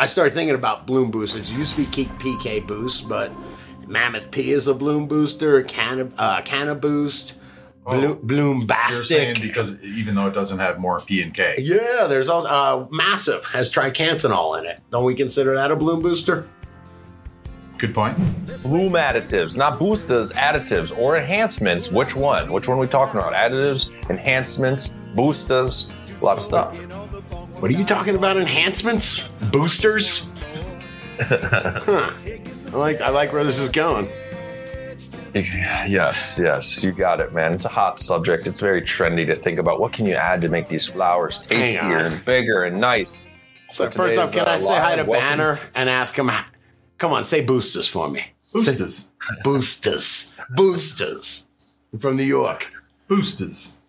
I started thinking about bloom boosters. It used to be Keep PK Boost, but Mammoth P is a bloom booster. Canna, uh, Canna Boost. Bloom, bloom You're saying because even though it doesn't have more P and K. Yeah, there's also uh, Massive has triacontanol in it. Don't we consider that a bloom booster? Good point. Bloom additives, not boosters, additives or enhancements. Which one? Which one are we talking about? Additives, enhancements, boosters, a lot of stuff. What are you talking about? Enhancements? Boosters? huh. I like I like where this is going. Yes, yes, you got it, man. It's a hot subject. It's very trendy to think about what can you add to make these flowers tastier and bigger and nice. So But first off, can I say hi to live welcome- Banner and ask him? Come on, say boosters for me. Boosters. Boosters, boosters from New York. Boosters.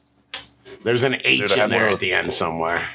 There's an H Dude, in there at the end somewhere.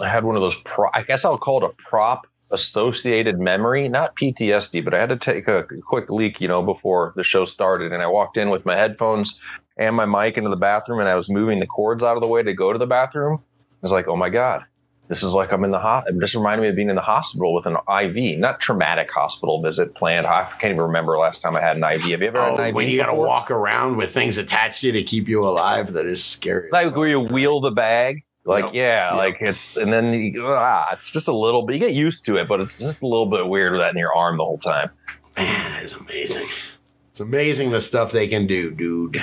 I had one of those. Pro- I guess I'll call it a prop associated memory, not PTSD, but I had to take a quick leak, you know, before the show started, and I walked in with my headphones and my mic into the bathroom, and I was moving the cords out of the way to go to the bathroom. I was like, oh my god. This is like I'm in the hot. It just reminded me of being in the hospital with an IV, not traumatic hospital visit planned. I can't even remember last time I had an IV. Have you ever had Oh, an IV? when you got to walk around with things attached to you to keep you alive, that is scary. like where you wheel the bag like Yep. yeah, Yep. like it's and then you, ah, it's just a little bit you get used to it but it's just a little bit weird with that in your arm the whole time Man, it's amazing. It's amazing the stuff they can do, dude.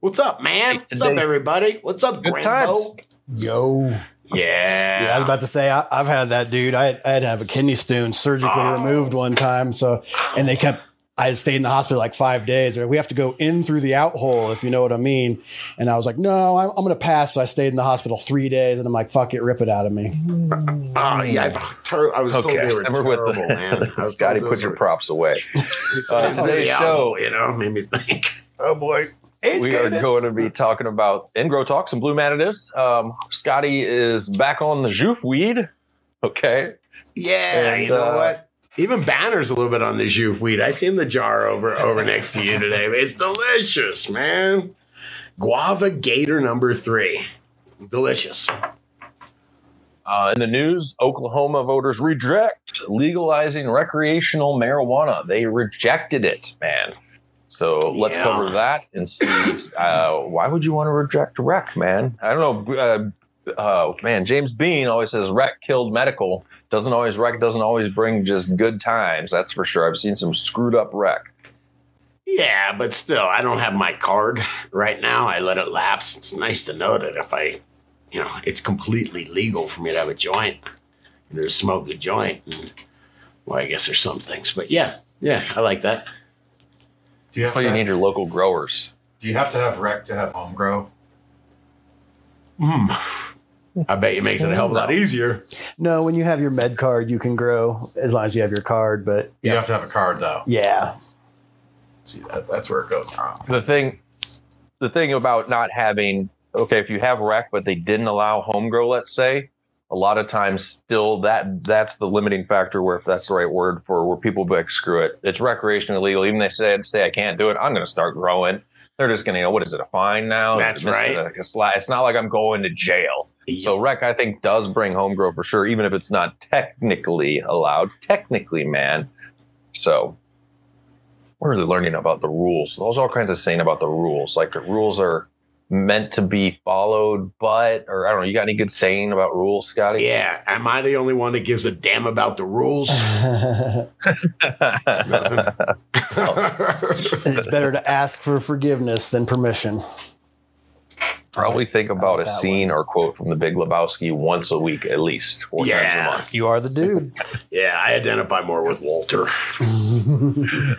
What's up, man? Hey, What's up, everybody? What's up, Good Grambo? times. Yo. Yeah. Yeah, I was about to say I, I've had that, dude. I, I had to have a kidney stone surgically Oh. removed one time. So, and they kept. I stayed in the hospital like five days. They're like, We have to go in through the out hole, if you know what I mean. And I was like, No, I'm, I'm going to pass. So I stayed in the hospital three days, and I'm like, Fuck it, rip it out of me. Oh, yeah. I've ter- I was okay told they were remember with terrible, the, man. Scotty put those your were- props away Uh, today's show- you know, made me think. Oh boy, it's we are going to be talking about Ingrow Talks and Blue additives. Um, Scotty is back on the Juf weed. Okay. Yeah, And, you know uh, what? Even Banner's a little bit on the jus weed. I seen the jar over over next to you today. It's delicious, man. Guava Gator number three. Delicious. Uh, in the news, Oklahoma voters reject legalizing recreational marijuana. They rejected it, man. So let's Yeah. cover that and see uh, why would you want to reject rec, man? I don't know. Uh, uh, man, James Bean always says rec killed medical. Doesn't always wreck, doesn't always bring just good times. That's for sure. I've seen some screwed up wreck. Yeah, but still, I don't have my card right now. I let it lapse. It's nice to know that if I, you know, it's completely legal for me to have a joint and to smoke a joint. And, well, I guess there's some things, but yeah, yeah, I like that. Do you have Oh, to you need your local growers. do you have to have rec to have home grow? Hmm. I bet it makes it a hell of a lot easier. No, when you have your med card, you can grow as long as you have your card. But You yeah, have to have a card though. yeah, See, that, that's where it goes wrong. the thing the thing about not having okay if you have rec but they didn't allow home grow let's say a lot of times still that that's the limiting factor where if that's the right word for where people be like screw it it's recreational illegal even they said say i can't do it i'm going to start growing they're just going to you know what is it a fine now That's Is it right. like a sla- it's not like i'm going to jail so rec i think does bring home grow for sure even if it's not technically allowed technically man so we're really learning about the rules. There's all kinds of saying about the rules. Like the rules are meant to be followed, but or I don't know. You got any good saying about rules, Scotty? Yeah, am I the only one that gives a damn about the rules? it's better to ask for forgiveness than permission. Probably think about a that scene or quote from The Big Lebowski once a week at least, four times a Yeah. month. You are the dude. yeah, I identify more with Walter.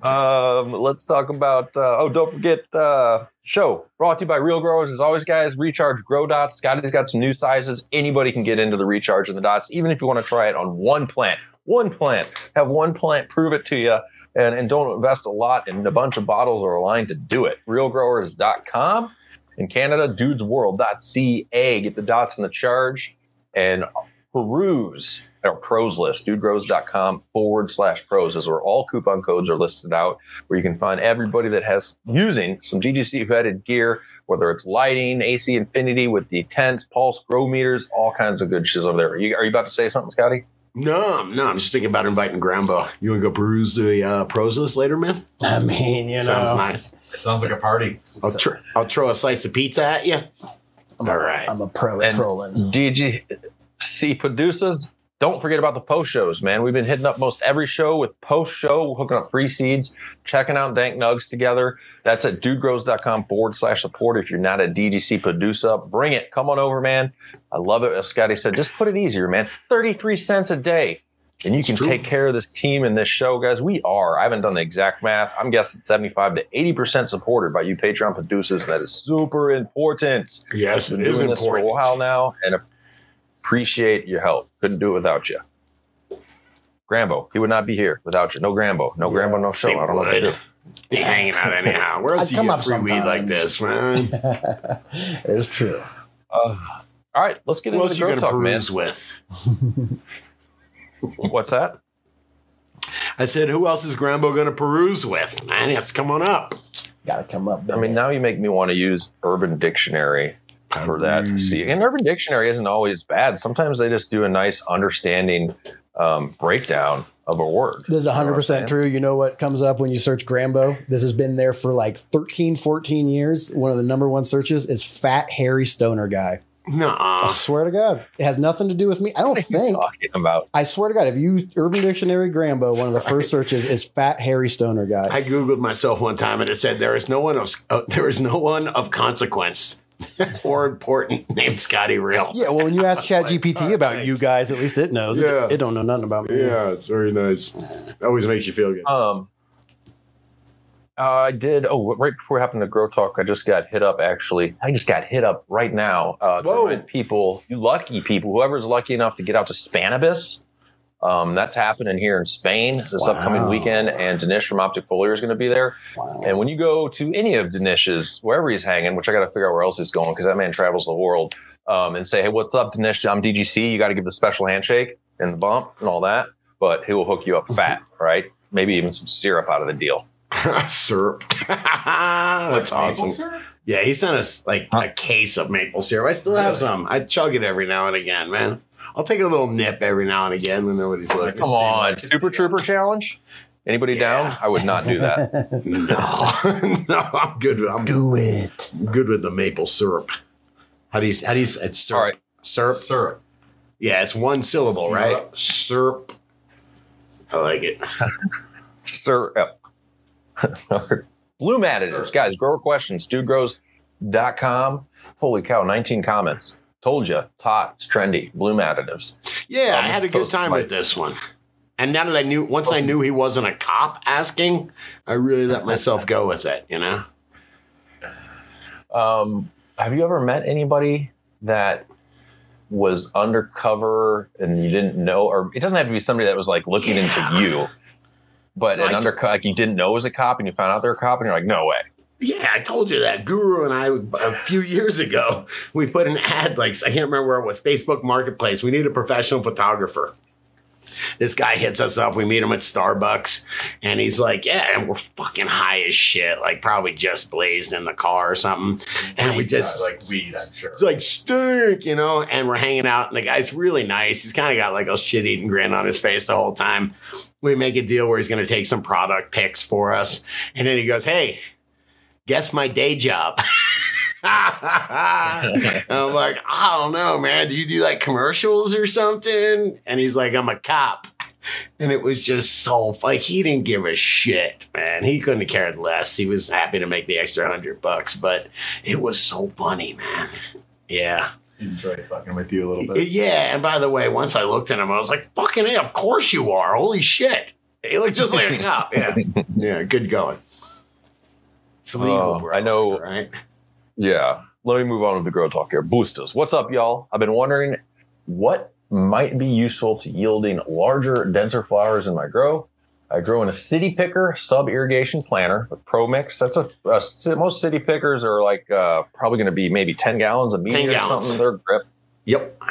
Um, let's talk about. Uh, oh, don't forget uh, show brought to you by Real Growers. As always, guys, recharge grow dots. Scotty's got some new sizes. Anybody can get into the recharge of the dots, even if you want to try it on one plant. One plant. Have one plant prove it to you, and, and don't invest a lot in a bunch of bottles or a line to do it. RealGrowers.com. In Canada, dudesworld.ca. Get the dots in the charge. And peruse our pros list, dudegrows.com forward slash pros is where all coupon codes are listed out, where you can find everybody that has using some DGC headed gear, whether it's lighting, AC Infinity with the tents, pulse, grow meters, all kinds of good shit over there. Are you, are you about to say something, Scotty? No, no, I'm just thinking about inviting Grambo. You want to go peruse the uh, pros list later, man? I mean, you know. Sounds nice. It sounds like a party. I'll, tr- I'll throw a slice of pizza at you. I'm, All a, right. I'm a pro at And- trolling. DGC producers. Don't forget about the post shows, man. We've been hitting up most every show with post show, hooking up free seeds, checking out Dank Nugs together. That's at dudegrows.com forward slash support. If you're not a DGC producer, bring it. Come on over, man. I love it. As Scotty said, just put it easier, man. 33 cents a day. And you can true. take care of this team and this show, guys. We are. I haven't done the exact math. I'm guessing 75 to 80% supported by you Patreon producers. And that is super important Yes, it is been is doing this for a important. while now and appreciate your help. Couldn't do it without you. Grambo, he would not be here without you. No Grambo, no Yeah, Grambo, no show. They I don't know what to do. would. They hanging out anyhow. Where else I'd you come get up free weed like this, man? it's true. Uh, all right, let's get Who into else the you talk, man. with? What's that? I said, who else is Grambo going to peruse with? Man, he has to come on up. Got to come up. I mean, now you make me want to use Urban Dictionary for that to see. And Urban Dictionary isn't always bad. Sometimes they just do a nice understanding um, breakdown of a word. This is You know what I'm 100% saying? true. You know what comes up when you search Grambo? This has been there for like 13, 14 years. One of the number one searches is Fat Harry Stoner Guy. No, I swear to God. It has nothing to do with me. I don't What are you think. talking about? I swear to God, if you use Urban Dictionary Grambo, one of the first searches is Fat Harry Stoner Guy. I googled myself one time and it said there is no one of uh, there is no one of consequence or important named Scotty Real. yeah, well, when you ask I was like, ChatGPT oh, about thanks. you guys, at least it knows. Yeah. It, it don't know nothing about me. Yeah, it's very nice. Always makes you feel good. Um, uh, I did. Oh, right before we happened to Grow Talk, I just got hit up. Actually, I just got hit up right now. Uh, Whoa. people, you lucky people, whoever's lucky enough to get out to Spannabis, um, that's happening here in Spain this Wow. upcoming weekend, and Dinesh from Optic Foliar is going to be there. Wow. And when you go to any of Dinesh's, wherever he's hanging, which I got to figure out where else he's going because that man travels the world, um, and say, hey, what's up, Dinesh? I'm DGC. You got to give the special handshake and the bump and all that, but he will hook you up fat, right? Maybe even some syrup out of the deal. syrup. That's Maple awesome. syrup? Yeah, he sent us like a case of maple syrup. I still have some. I chug it every now and again, man. I'll take a little nip every now and again when nobody's looking. Come on, Super Trooper challenge. Anybody Yeah. down? I would not do that. No, no, I'm good. With, I'm Do it. good with the maple syrup. How do you? How do you? It's syrup. All right. Syrup. Syrup. Yeah, it's one syllable, right? Syrup. I like it. Sir, Bloom additives, guys. Grower questions. Dudegrows.com. Holy cow! 19 comments. Told you, it's hot. It's trendy. Bloom additives. Yeah, Um, I had a good time with this one. And now that I knew, once I knew he wasn't a cop asking, I really let myself go with it. You know. Um, have you ever met anybody that was undercover and you didn't know, or it doesn't have to be somebody that was like looking Yeah. into you, but Like- an undercover, like you didn't know was a cop and you found out they're a cop and you're like, no way. Yeah, I told you that. Guru and I, a few years ago, we put an ad, like, I can't remember where it was, Facebook Marketplace. We need a professional photographer. This guy hits us up. We meet him at Starbucks, and he's like, Yeah, and we're fucking high as shit, like, probably just blazed in the car or something. And we just, uh, like weed, I'm sure. it's like stink, you know, and we're hanging out, and the guy's really nice. He's kind of got like a shit eating grin on his face the whole time. We make a deal where he's going to take some product pics for us, and then he goes, "Hey, guess my day job." I'm like, I don't know, man. Do you do like commercials or something? And he's like, I'm a cop. And it was just so like he didn't give a shit, man. He couldn't have cared less. He was happy to make the extra hundred bucks, but it was so funny, man. Yeah. Enjoy fucking with you a little bit. Yeah. And by the way, once I looked at him, I was like, fucking A, of course you are. Holy shit. He looked just like a cop. Yeah. Yeah. Good going. It's legal, Oh, bro. I know. Right. Yeah. Let me move on with the grow talk here. Boosters. What's up, y'all? I've been wondering what might be useful to yielding larger, denser flowers in my grow. I grow in a city picker sub irrigation planter with Pro Mix. That's a, a most city pickers are like uh, probably going to be maybe 10 gallons a meter or something. They're grip. Yep.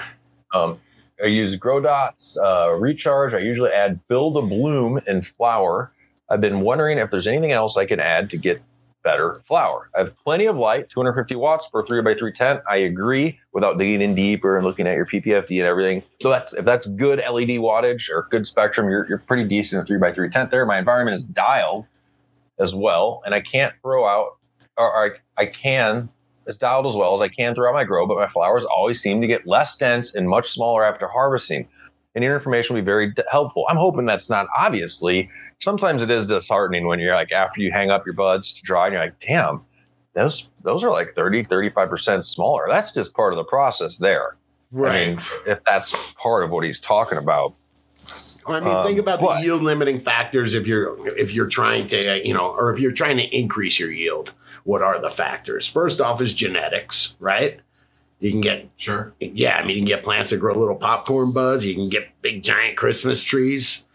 Um, I use Grow Dots uh, Recharge. I usually add Build a Bloom and flower. I've been wondering if there's anything else I can add to get better flower. I have plenty of light, 250 watts per 3 by 3 tent. I agree without digging in deeper and looking at your PPFD and everything. So that's if that's good LED wattage or good spectrum, you're, you're pretty decent at 3 by 3 tent there. My environment is dialed as well, and I can't throw out, or, or I, I can, as dialed as well as I can throughout my grow, but my flowers always seem to get less dense and much smaller after harvesting. And your information will be very helpful. I'm hoping that's not obviously. Sometimes it is disheartening when you're like, after you hang up your buds to dry, and you're like, damn, those those are like 30, 35% smaller. That's just part of the process there. I mean, if that's part of what he's talking about. I mean, think Um, about the yield limiting factors if you're if you're trying to you know, or if you're trying to increase your yield. What are the factors? First off, is genetics, right? You can get Sure. yeah, I mean, you can get plants that grow little popcorn buds. You can get big giant Christmas trees.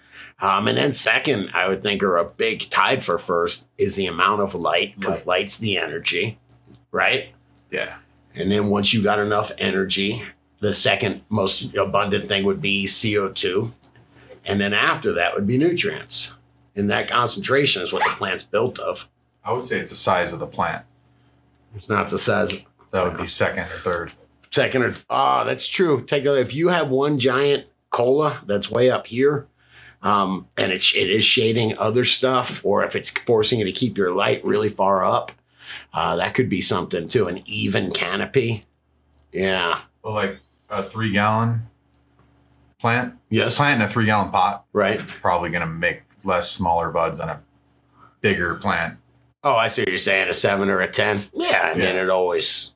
Um, and then second, I would think, or a big tied for first is the amount of light because light's the energy, right? Yeah. And then once you got enough energy, the second most abundant thing would be CO2. And then after that would be nutrients. And that concentration is what the plant's built of. I would say it's the size of the plant. It's not the size of That would be second or third. second or ah, that's true. Take a if you have one giant cola that's way up here, um, and it's it is shading other stuff, or if it's forcing you to keep your light really far up, uh, that could be something too. An even canopy, yeah, Well, like a three gallon plant, yes, plant in a three gallon pot, right. probably going to make less smaller buds than a bigger plant. Oh, I see what you're saying. A seven or a ten. Yeah, I mean Yeah. it always.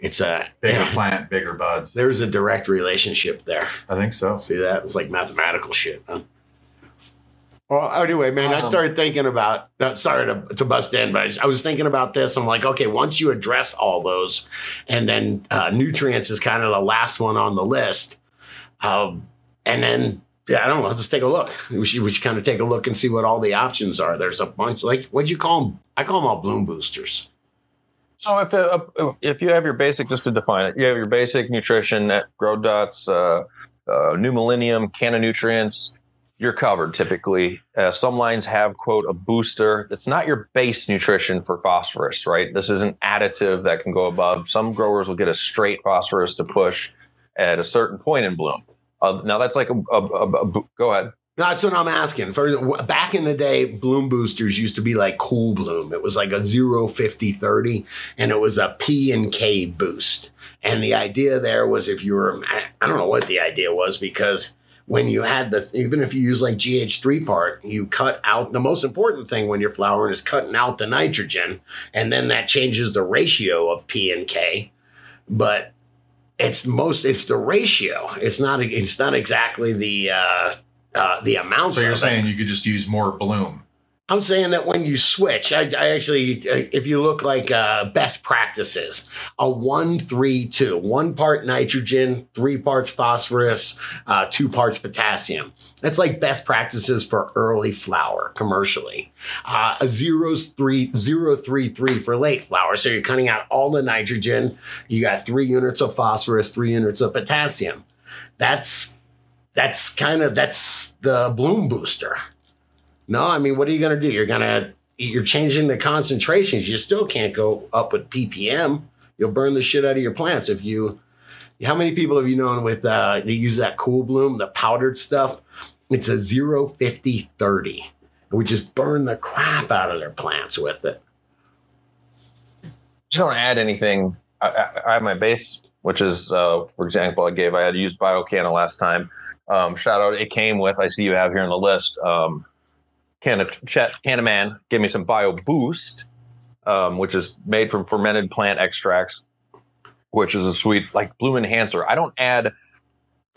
It's a Bigger yeah, plant, bigger buds. there's a direct relationship there. I think so. See that? It's like mathematical shit. Huh? Well, anyway, man, I Um, started thinking about. No, sorry to, to bust in, but I, just- I was thinking about this. I'm like, okay, once you address all those, and then uh, nutrients is kind of the last one on the list, um, and then yeah, I don't know. Let's take a look. We should, we should kind of take a look and see what all the options are. There's a bunch. Like, what'd you call them? I call them all bloom boosters. So if uh, if you have your basic, just to define it, you have your basic nutrition at Grow Dots, uh, uh, New Millennium, Canna Nutrients, you're covered typically. Uh, some lines have quote a booster. It's not your base nutrition for phosphorus, right? This is an additive that can go above. Some growers will get a straight phosphorus to push at a certain point in bloom. Uh, now that's like a, a, a, a go ahead. That's what I'm asking. For back in the day, bloom boosters used to be like cool bloom. It was like a 0, 50, 30, and it was a P and K boost. And the idea there was if you were, I I don't know what the idea was because when you had the, even if you use like GH3 part, you cut out the most important thing when you're flowering is cutting out the nitrogen. And then that changes the ratio of P and K. But it's most, it's the ratio. It's not, it's not exactly the, uh, uh, the amount. So you're of it. saying you could just use more bloom. I'm saying that when you switch, I, I actually, if you look like uh, best practices, a one, three, two, one part nitrogen, three parts phosphorus, uh, two parts potassium. That's like best practices for early flower commercially. Uh, a zeros three, zero, three, three for late flower. So you're cutting out all the nitrogen. You got three units of phosphorus, three units of potassium. That's, that's kind of, that's the bloom booster. No, I mean, what are you going to do? You're going to you're changing the concentrations. You still can't go up with ppm. You'll burn the shit out of your plants if you. How many people have you known with uh, they use that cool bloom, the powdered stuff? It's a 0, 50, 30. And we just burn the crap out of their plants with it. you don't add anything. I, I, I have my base, which is, uh, for example, I gave I had used BioCanna last time. Um, shout out! It came with. I see you have here on the list. Um, Canna Chet Cannaman gave me some Bio Boost, um, which is made from fermented plant extracts, which is a sweet like blue enhancer. I don't add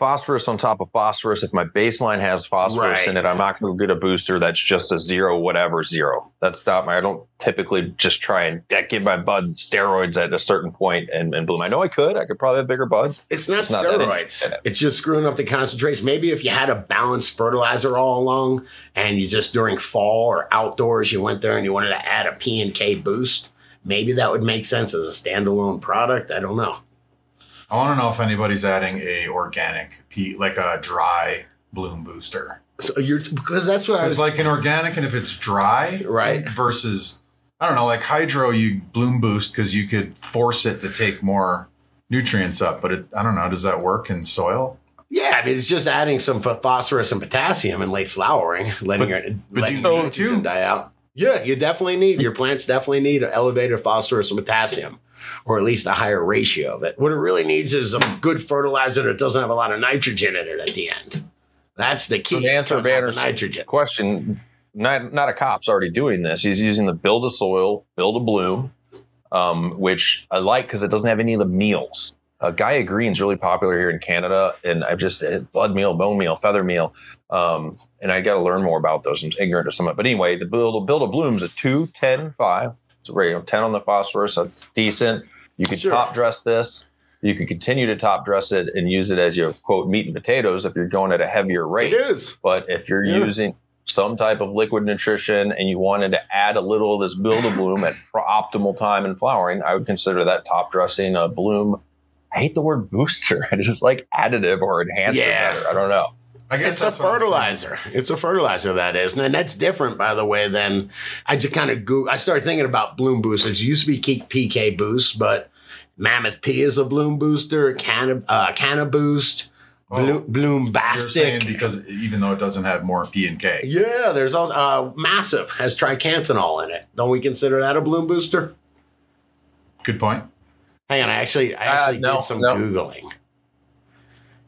phosphorus on top of phosphorus. If my baseline has phosphorus Right. in it, I'm not going to get a booster that's just a zero, whatever zero. That's not my. I don't typically just try and give my bud steroids at a certain point and, and bloom. I know I could. I could probably have bigger buds. It's not It's not that steroids. it's just screwing up the concentration. Maybe if you had a balanced fertilizer all along and you just during fall or outdoors you went there and you wanted to add a P and K boost, maybe that would make sense as a standalone product. I don't know. I want to know if anybody's adding a organic, pe- like a dry bloom booster. So you're because that's what I was like an organic, and if it's dry, Right. versus I don't know, like hydro, you bloom boost because you could force it to take more nutrients up. But it, I don't know, does that work in soil? Yeah, I mean, it's just adding some phosphorus and potassium in late flowering, letting But- your but letting you nitrogen die out. Yeah, you definitely need your plants definitely need an elevated phosphorus and potassium, or at least a higher ratio of it. What it really needs is a good fertilizer that doesn't have a lot of nitrogen in it at the end. That's the key. Is answer Banner's nitrogen. question, not not a cop's already doing this. He's using the build a soil, build a bloom, um, which I like because it doesn't have any of the meals. Uh, Gaia Green's really popular here in Canada, and I've just uh, blood meal, bone meal, feather meal, um, and I got to learn more about those. I'm ignorant of some of it, but anyway, the build build a bloom's a 2, 10, 5. So you know, 10 on the phosphorus, that's decent. You can Sure. top dress this. You can continue to top dress it and use it as your quote meat and potatoes if you're going at a heavier rate. It is. But if you're Yeah. using some type of liquid nutrition and you wanted to add a little of this build a bloom at optimal time in flowering, I would consider that top dressing a bloom. I hate the word booster. I just like additive or enhancer Yeah. better. I don't know. I guess It's a that's what I'm fertilizer. It's a fertilizer that is, and that's different, by the way. Than I just kind of go. I started thinking about bloom boosters. It used to be Key- PK Boost, but Mammoth P is a bloom booster. Canna uh, Canna Boost, Oh, Bloom You're saying because even though it doesn't have more P and K. Yeah, there's also uh, Massive has triacontanol in it. Don't we consider that a bloom booster? Good point. Hang on, I actually I Uh, actually no, did some no. googling.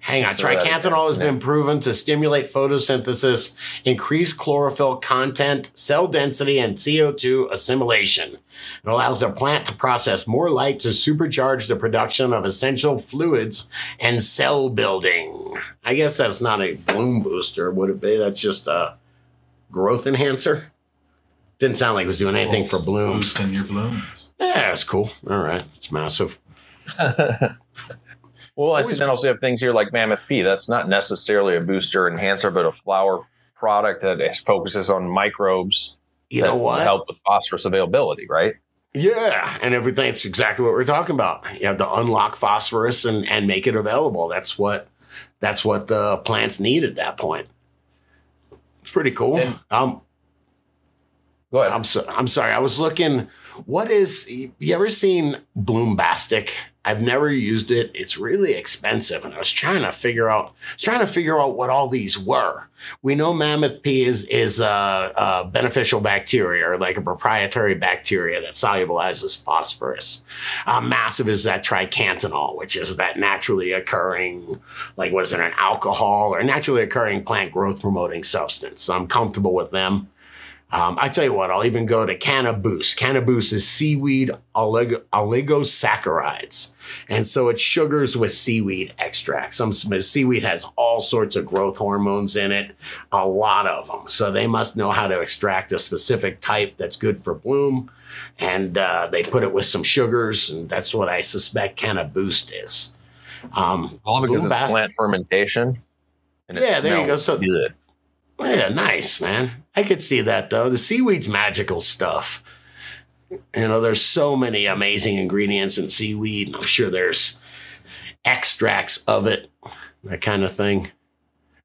Hang on, So triacontanol has yeah. been proven to stimulate photosynthesis, increase chlorophyll content, cell density, and CO2 assimilation. It allows the plant to process more light to supercharge the production of essential fluids and cell building. I guess that's not a bloom booster, would it be? That's just a growth enhancer. Didn't sound like it was doing anything for blooms. Boosting your blooms. Yeah, it's cool. All right, it's massive. Well, I see then also have things here like Mammoth P. That's not necessarily a booster enhancer, but a flower product that focuses on microbes You know what? help with phosphorus availability, right? Yeah, and everything. It's exactly what we're talking about. You have to unlock phosphorus and and make it available. That's what that's what the plants need at that point. It's pretty cool. And- um, Go ahead. I'm so, I'm sorry. I was looking. What is you ever seen Bloombastic? I've never used it. It's really expensive, and I was trying to figure out I was trying to figure out what all these were. We know Mammoth P is is a, a beneficial bacteria, or like a proprietary bacteria that solubilizes phosphorus. Uh, massive is that triacontanol, which is that naturally occurring, like what is it, an alcohol or naturally occurring plant growth promoting substance. So I'm comfortable with them. Um, I tell you what, I'll even go to Cannaboost. Cannaboost is seaweed olig- oligosaccharides. And so it's sugars with seaweed extract. Some seaweed has all sorts of growth hormones in it, a lot of them. So they must know how to extract a specific type that's good for bloom. And uh, they put it with some sugars, and that's what I suspect Cannaboost is. Um, All because it's plant fermentation. Yeah, there you go. So- good. Yeah, nice, man. I could see that though. The seaweed's magical stuff. You know, there's so many amazing ingredients in seaweed, and I'm sure there's extracts of it, that kind of thing.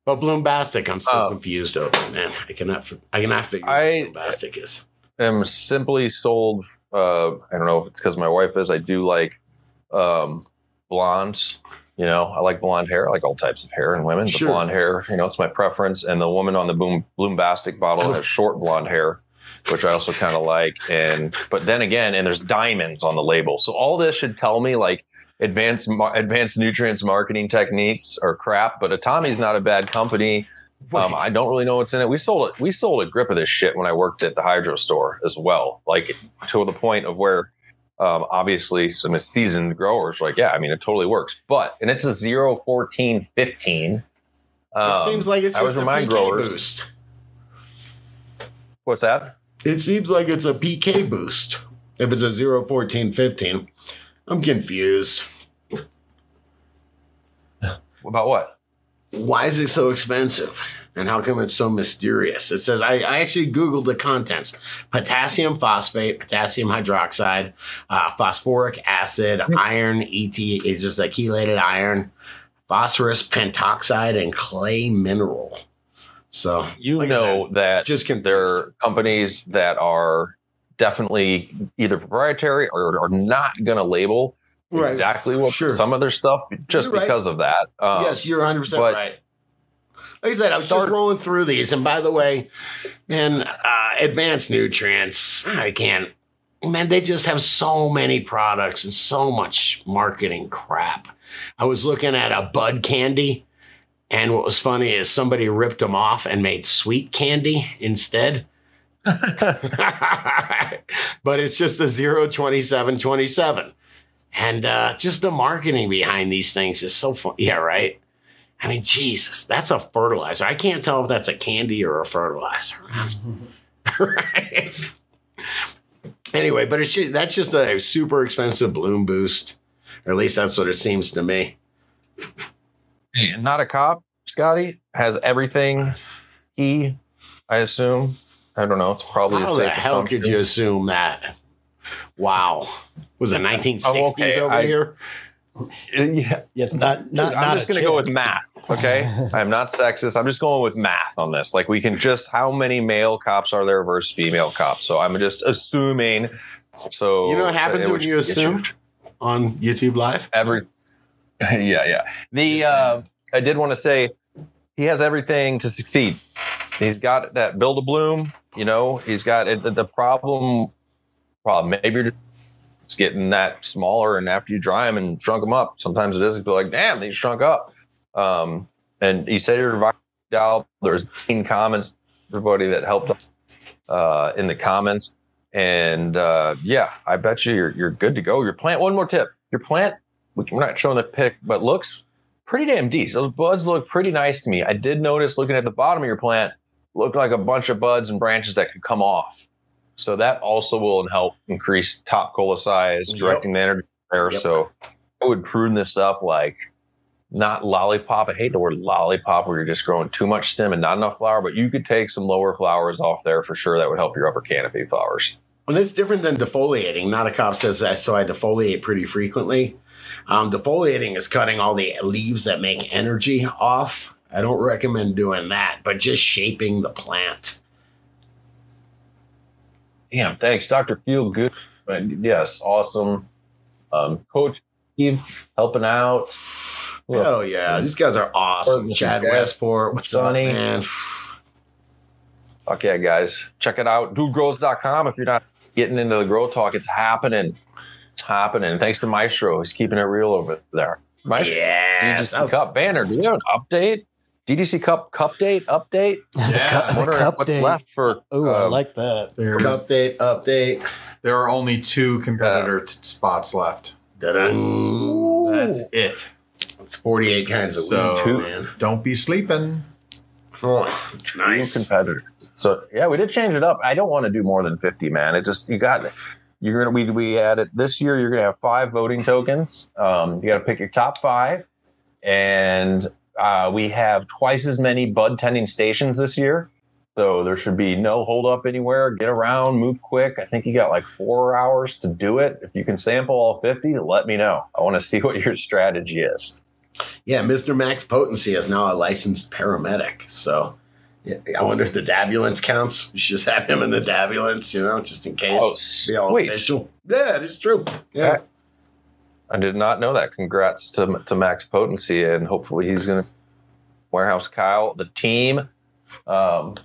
But Bloombastic, I'm still Uh, confused over, man. I cannot, I cannot figure I- out what Bloombastic is. am simply sold. Uh, I don't know if it's because my wife is. I do like um, blondes. You know, I like blonde hair. I like all types of hair in women, but Sure. blonde hair, you know, it's my preference. And the woman on the boom Bloombastic bottle Oh. has short blonde hair, which I also kind of like. And but then again, and there's diamonds on the label, so all this should tell me like advanced advanced nutrients marketing techniques are crap. But Atami's not a bad company. Um, I don't really know what's in it. We sold it. We sold a grip of this shit when I worked at the hydro store as well. Like to the point of where, um, obviously, some seasoned growers like, yeah, I mean, it totally works. But and it's a zero zero fourteen fifteen. Um, it seems like it's I just a PK growers- boost. What's that? It seems like it's a PK boost. If it's a 0, 14, 15, I'm confused. About what? why is it so expensive? And how come it's so mysterious? It says, I, I actually Googled the contents potassium phosphate, potassium hydroxide, uh, phosphoric acid, iron, ET, it's just a chelated iron, phosphorus pentoxide, and clay mineral. So, You like know said, that just confused. there are companies that are definitely either proprietary or are not going to label Right. exactly what Sure. some of their stuff just You're right. because of that. Um, yes, you're 100% but- right. Like I said, I was Start- just rolling through these. And by the way, man, uh, advanced nutrients, I can't, man, they just have so many products and so much marketing crap. I was looking at a Bud candy. And what was funny is somebody ripped them off and made sweet candy instead. but it's just a 02727. And uh, just the marketing behind these things is so fun. Yeah, right. I mean, Jesus, that's a fertilizer. I can't tell if that's a candy or a fertilizer. right? Anyway, but it's ju- that's just a super expensive bloom boost, or at least that's what it seems to me. not a cop, Scotty has everything. He, I assume, I don't know. It's probably a How the hell could you assume that? Wow, was it 1960s Oh, okay, over I- here? Yeah, Yeah, it's not not I'm not just going to go with math. Okay, I'm not sexist. I'm just going with math on this. Like we can just how many male cops are there versus female cops? So I'm just assuming. So You know what happens uh, when you gets assume on YouTube Live? every. yeah, yeah. The uh, I did want to say he has everything to succeed. He's got that build a bloom. You know, he's got it, the, the problem. Problem maybe you're getting that smaller, and after you dry them and shrunk them up, sometimes it is be like, damn, they shrunk up. Um, and he said you're out. There's 18 comments, everybody that helped uh, in the comments, and uh, yeah, I bet you you're you're good to go. Your plant. One more tip: your plant. We're not showing the pic, but looks pretty damn decent. Those buds look pretty nice to me. I did notice looking at the bottom of your plant, looked like a bunch of buds and branches that could come off. So that also will help increase top cola size, Yep. directing the energy there. Yep. So I would prune this up like not lollipop. I hate the word lollipop where you're just growing too much stem and not enough flower, but you could take some lower flowers off there for sure. That would help your upper canopy flowers. And it's different than defoliating. Not a cop says that, so I defoliate pretty frequently. Um, defoliating is cutting all the leaves that make energy off. I don't recommend doing that, but just shaping the plant. Damn, thanks, Dr. Feel Good. Yes, awesome. Um, Coach Steve helping out. Look, Oh yeah, these guys are awesome. Chad. Westport, what's Sonny. up, man? Fuck yeah, guys. Check it out. DudeGrows.com. If you're not getting into the grow talk, it's happening. It's happening. Thanks to Maestro. He's keeping it real over there. Maestro, Yes, DGC Cup banner. Do you have an update? DGC Cup cup date update? Yeah. The Wondering cup what's date. left for. Oh, I um, like that. There's, update, update. there are only two competitor t- spots left. Da-dun. That's it. It's 48 kinds of So- weed, Two. man. Don't be sleeping. Oh, two nice. competitor. So yeah, we did change it up. I don't want to do more than fifty, man. It just you got you're gonna we we added this year. You're gonna have five voting tokens. Um, you got to pick your top five, and uh, we have twice as many bud tending stations this year. So there should be no hold up anywhere. Get around, move quick. I think you got like four hours to do it. If you can sample all fifty, let me know. I want to see what your strategy is. Yeah, Mr. Max Potency is now a licensed paramedic. So I wonder if the dabulance counts. We should just have him in the dabulance, you know, just in case. Oh, be all official. Yeah, it is true. Yeah. I did not know that. Congrats to to Max Potency, and hopefully he's going to warehouse Kyle, the team. Um,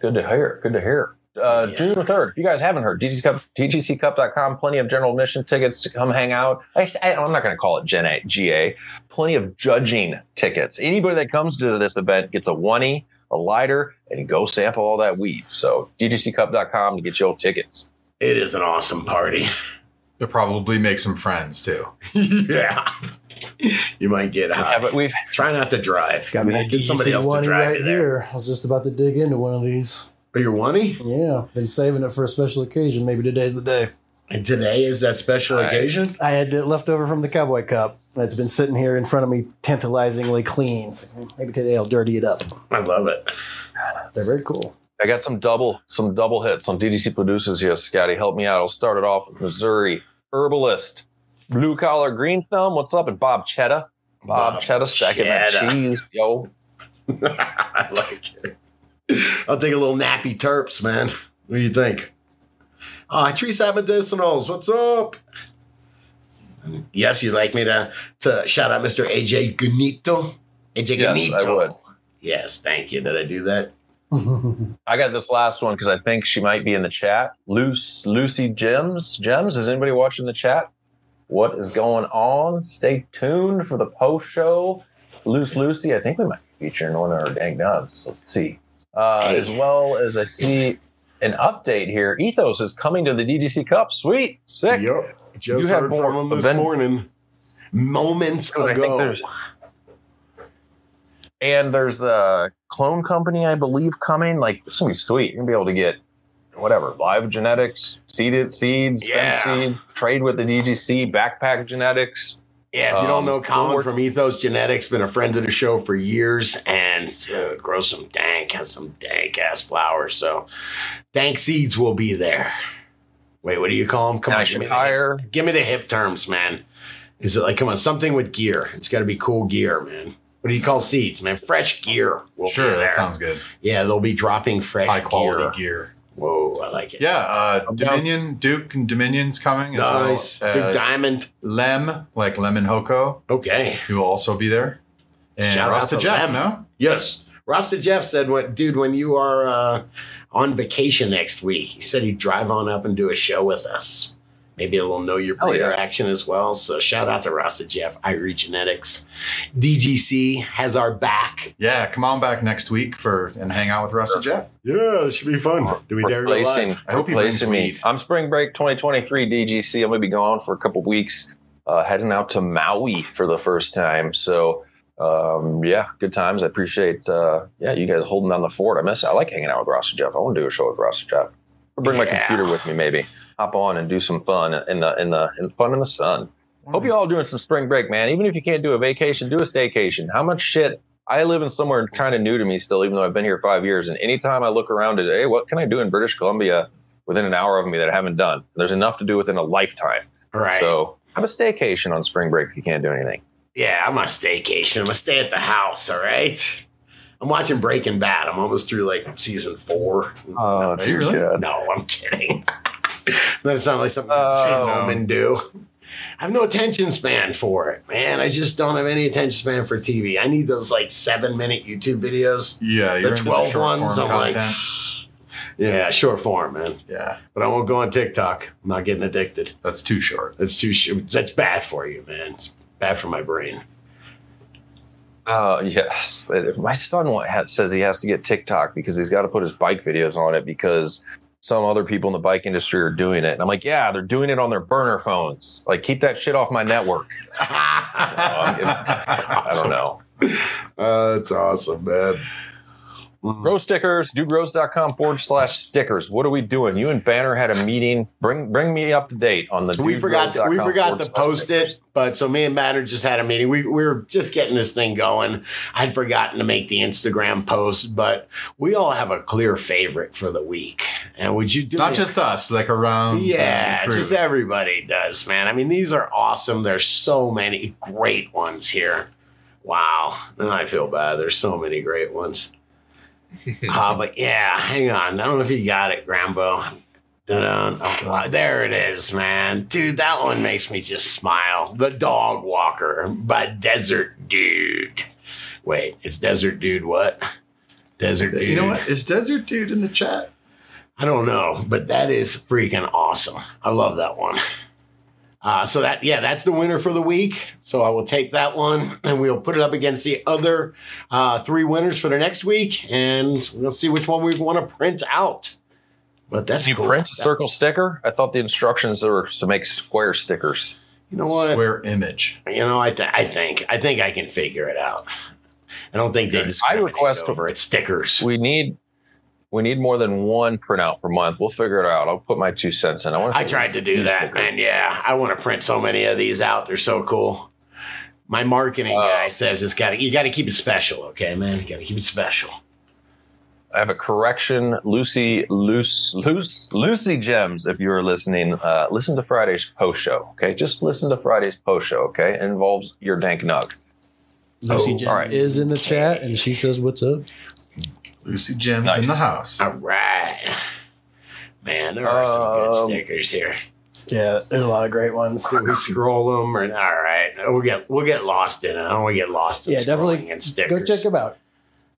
good to hear. Good to hear. Uh, Yes. June third. If you guys haven't heard, DGC Cup, DGCCup.com. Plenty of general admission tickets to come hang out. I, am not going to call it Gen A, GA. Plenty of judging tickets. Anybody that comes to this event gets a oney, a lighter, and go sample all that weed. So DGCCup.com to get your tickets. It is an awesome party. You'll probably make some friends too. yeah. You might get high. Yeah, but we've Try not to drive. Got me a Get somebody DGC else to drive right here. I was just about to dig into one of these. Oh, Are you oney? Yeah, been saving it for a special occasion. Maybe today's the day. And today is that special All right. occasion? I had it left over from the Cowboy Cup. It's been sitting here in front of me, tantalizingly clean. So maybe today I'll dirty it up. I love it. They're very cool. I got some double some double hits on DGC producers here, Scotty. Help me out. I'll start it off with Missouri Herbalist, Blue Collar Green Thumb. What's up? And Bob Chetta. Bob, Bob Chetta stacking that cheese, yo. I like it. I'll take a little nappy terps, man. What do you think? Ah, tree sap medicinals. What's up? Yes, you'd like me to to shout out Mr. AJ Gunito? AJ Yes, Gunito. I would. Yes, thank you. Did I do that? I got this last one because I think she might be in the chat. Luce, Lucy Gems. Gems, is anybody watching the chat? What is going on? Stay tuned for the post show. Loose Lucy, I think we might be featuring one of our dang nubs. Let's see. Uh, As well as I see an update here. Ethos is coming to the DGC Cup. Sweet. Sick. Yep. Just You have heard more from him this event- morning. Moments I think ago. And there's a clone company, I believe, coming. Like it's gonna be sweet. You're gonna be able to get whatever live genetics, seeded seeds, Yeah. seed, trade with the DGC, backpack genetics. Yeah, if you don't Um, know Colin from Ethos Genetics, been a friend of the show for years, and dude, grows some dank, has some dank ass flowers. So, dank seeds will be there. Wait, what do you call them? Come on, give me, the, give me the hip terms, man. Is it like come on something with gear? It's got to be cool gear, man. What do you call seeds, man? Fresh gear. Will Sure, be there. that sounds good. Yeah, they'll be dropping fresh gear. High quality gear. gear. Whoa, I like it. Yeah, uh, down. Dominion, Duke, and Dominion's coming as nice. well. Big as diamond. Lem, like Lemon Hoko, Okay. he will also be there. And Shout out Rasta to Jeff, Lem. no? Yes. Rasta Jeff said, "What, dude? When you are uh, on vacation next week, he said he'd drive on up and do a show with us. Maybe a little know your Oh, breeder yeah. action as well. So shout out to Rasta Jeff, Irie Genetics, DGC has our back. Yeah, come on back next week for and hang out with Rasta Jeff. Yeah, it should be fun. Do we dare go replacing, live? I hope he brings replacing me. weed. I'm spring break 2023 DGC. I'm gonna be gone for a couple weeks, uh, heading out to Maui for the first time. So um, yeah, good times. I appreciate uh, yeah you guys holding down the fort. I miss. I like hanging out with Ross and Jeff. I want to do a show with Ross and Jeff. I'll bring my computer with me, maybe hop on and do some fun in the in the in fun in the sun. Hope you all doing some spring break, man. Even if you can't do a vacation, do a staycation. How much shit? I live in somewhere kind of new to me still, even though I've been here five years. And anytime I look around today, hey, what can I do in British Columbia within an hour of me that I haven't done? There's enough to do within a lifetime. Right. So have a staycation on spring break if you can't do anything. yeah, I'm on staycation. I'm gonna stay at the house. All right. I'm watching Breaking Bad. I'm almost through like season four. Oh, you really? No, I'm kidding. that sounds like something Oh. straight home and do. I have no attention span for it, man. I just don't have any attention span for TV. I need those like seven minute YouTube videos. Yeah, you're The into the 12 short ones, form I'm like, content. yeah, short form, man. yeah, But I won't go on TikTok. I'm not getting addicted. that's too short. That's too. sh- That's bad for you, man. It's bad for my brain. Uh, yes. My son wa- says he has to get TikTok because he's got to put his bike videos on it because some other people in the bike industry are doing it. And I'm like, yeah, they're doing it on their burner phones. Like, keep that shit off my network. I don't know. Uh, that's awesome, man. Mm-hmm. Grow stickers, dudegrows.com forward slash stickers. What are we doing? You and Banner had a meeting. Bring bring me up to date on the we forgot to, we forgot to post stickers. it, but so me and Banner just had a meeting. We, we were just getting this thing going. I'd forgotten to make the Instagram post, but we all have a clear favorite for the week. And would you do Not me- just us, like around. yeah, the crew. just everybody does, man. I mean, these are awesome. There's so many great ones here. Wow. And I feel bad. There's so many great ones. uh, but yeah, hang on. I don't know if you got it, Grambo. Oh, there it is, man. Dude, that one makes me just smile. The Dog Walker by Desert Dude. Wait, it's Desert Dude what? Desert Dude. You know what? Is Desert Dude in the chat? I don't know, but that is freaking awesome. I love that one. Uh, so that yeah, that's the winner for the week. So I will take that one and we'll put it up against the other uh, three winners for the next week, and we'll see which one we want to print out. But that's Can you cool. print a circle sticker? I thought the instructions were to make square stickers. You know what? Square image. You know, I, th- I think I think I can figure it out. I don't think they just. I request- over it. Stickers. We need we need more than one printout per month. We'll figure it out. I'll put my two cents in. I want. I tried to do that, man. Yeah, I want to print so many of these out. They're so cool. My marketing Uh, guy says it's got to you got to keep it special, okay, man. You got to keep it special. I have a correction, Lucy, Luce, Luce, Lucy Gems. If you are listening, uh, listen to Friday's post show. Okay, just listen to Friday's post show. Okay, it involves your dank nug. Lucy Oh, Jen all right. is in the chat and she says, What's up? Lucy Gems Nice. in the house. All right, man. There are some good Um, stickers here. Yeah, there's a lot of great ones. Do we scroll them or all right? We'll get we'll get lost in it. I don't want to get lost in Yeah, definitely scrolling and stickers. go check them out.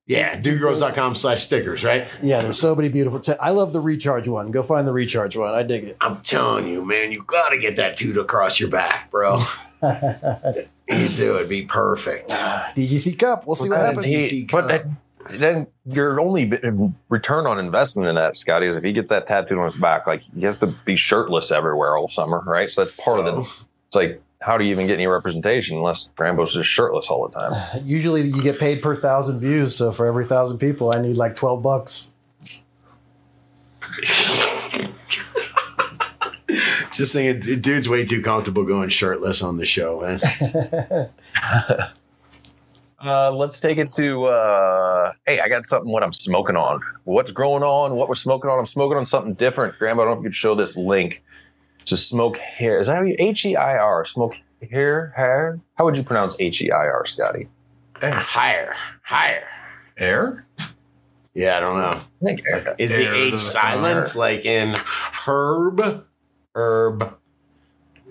Yeah, dudegrows.com slash stickers, right? Yeah, there's so many beautiful. T- I love the recharge one. Go find the recharge one. I dig it. I'm telling you, man, you got to get that toot across your back, bro. you do. It'd be perfect. DGC Cup. We'll see what Well, happens. he- He- but that, then your only return on investment in that, Scotty, is if he gets that tattooed on his back, like he has to be shirtless everywhere all summer, right? So that's part of the. It's like, how do you even get any representation unless Rambo's just shirtless all the time? Usually you get paid per thousand views. So for every thousand people, I need like 12 bucks. Just saying, dude's way too comfortable going shirtless on the show, man. Uh, let's take it to. Uh, hey, I got something. What I'm smoking on. What's growing on? What we're smoking on? I'm smoking on something different. Grambo, I don't know if you could show this link to smoke hair. Is that how you H E I R? Smoke hair, hair. How would you pronounce H E I R, Scotty? higher, higher. Air? Yeah, I don't know. I think hair. Is the H to the silent like in herb? Herb.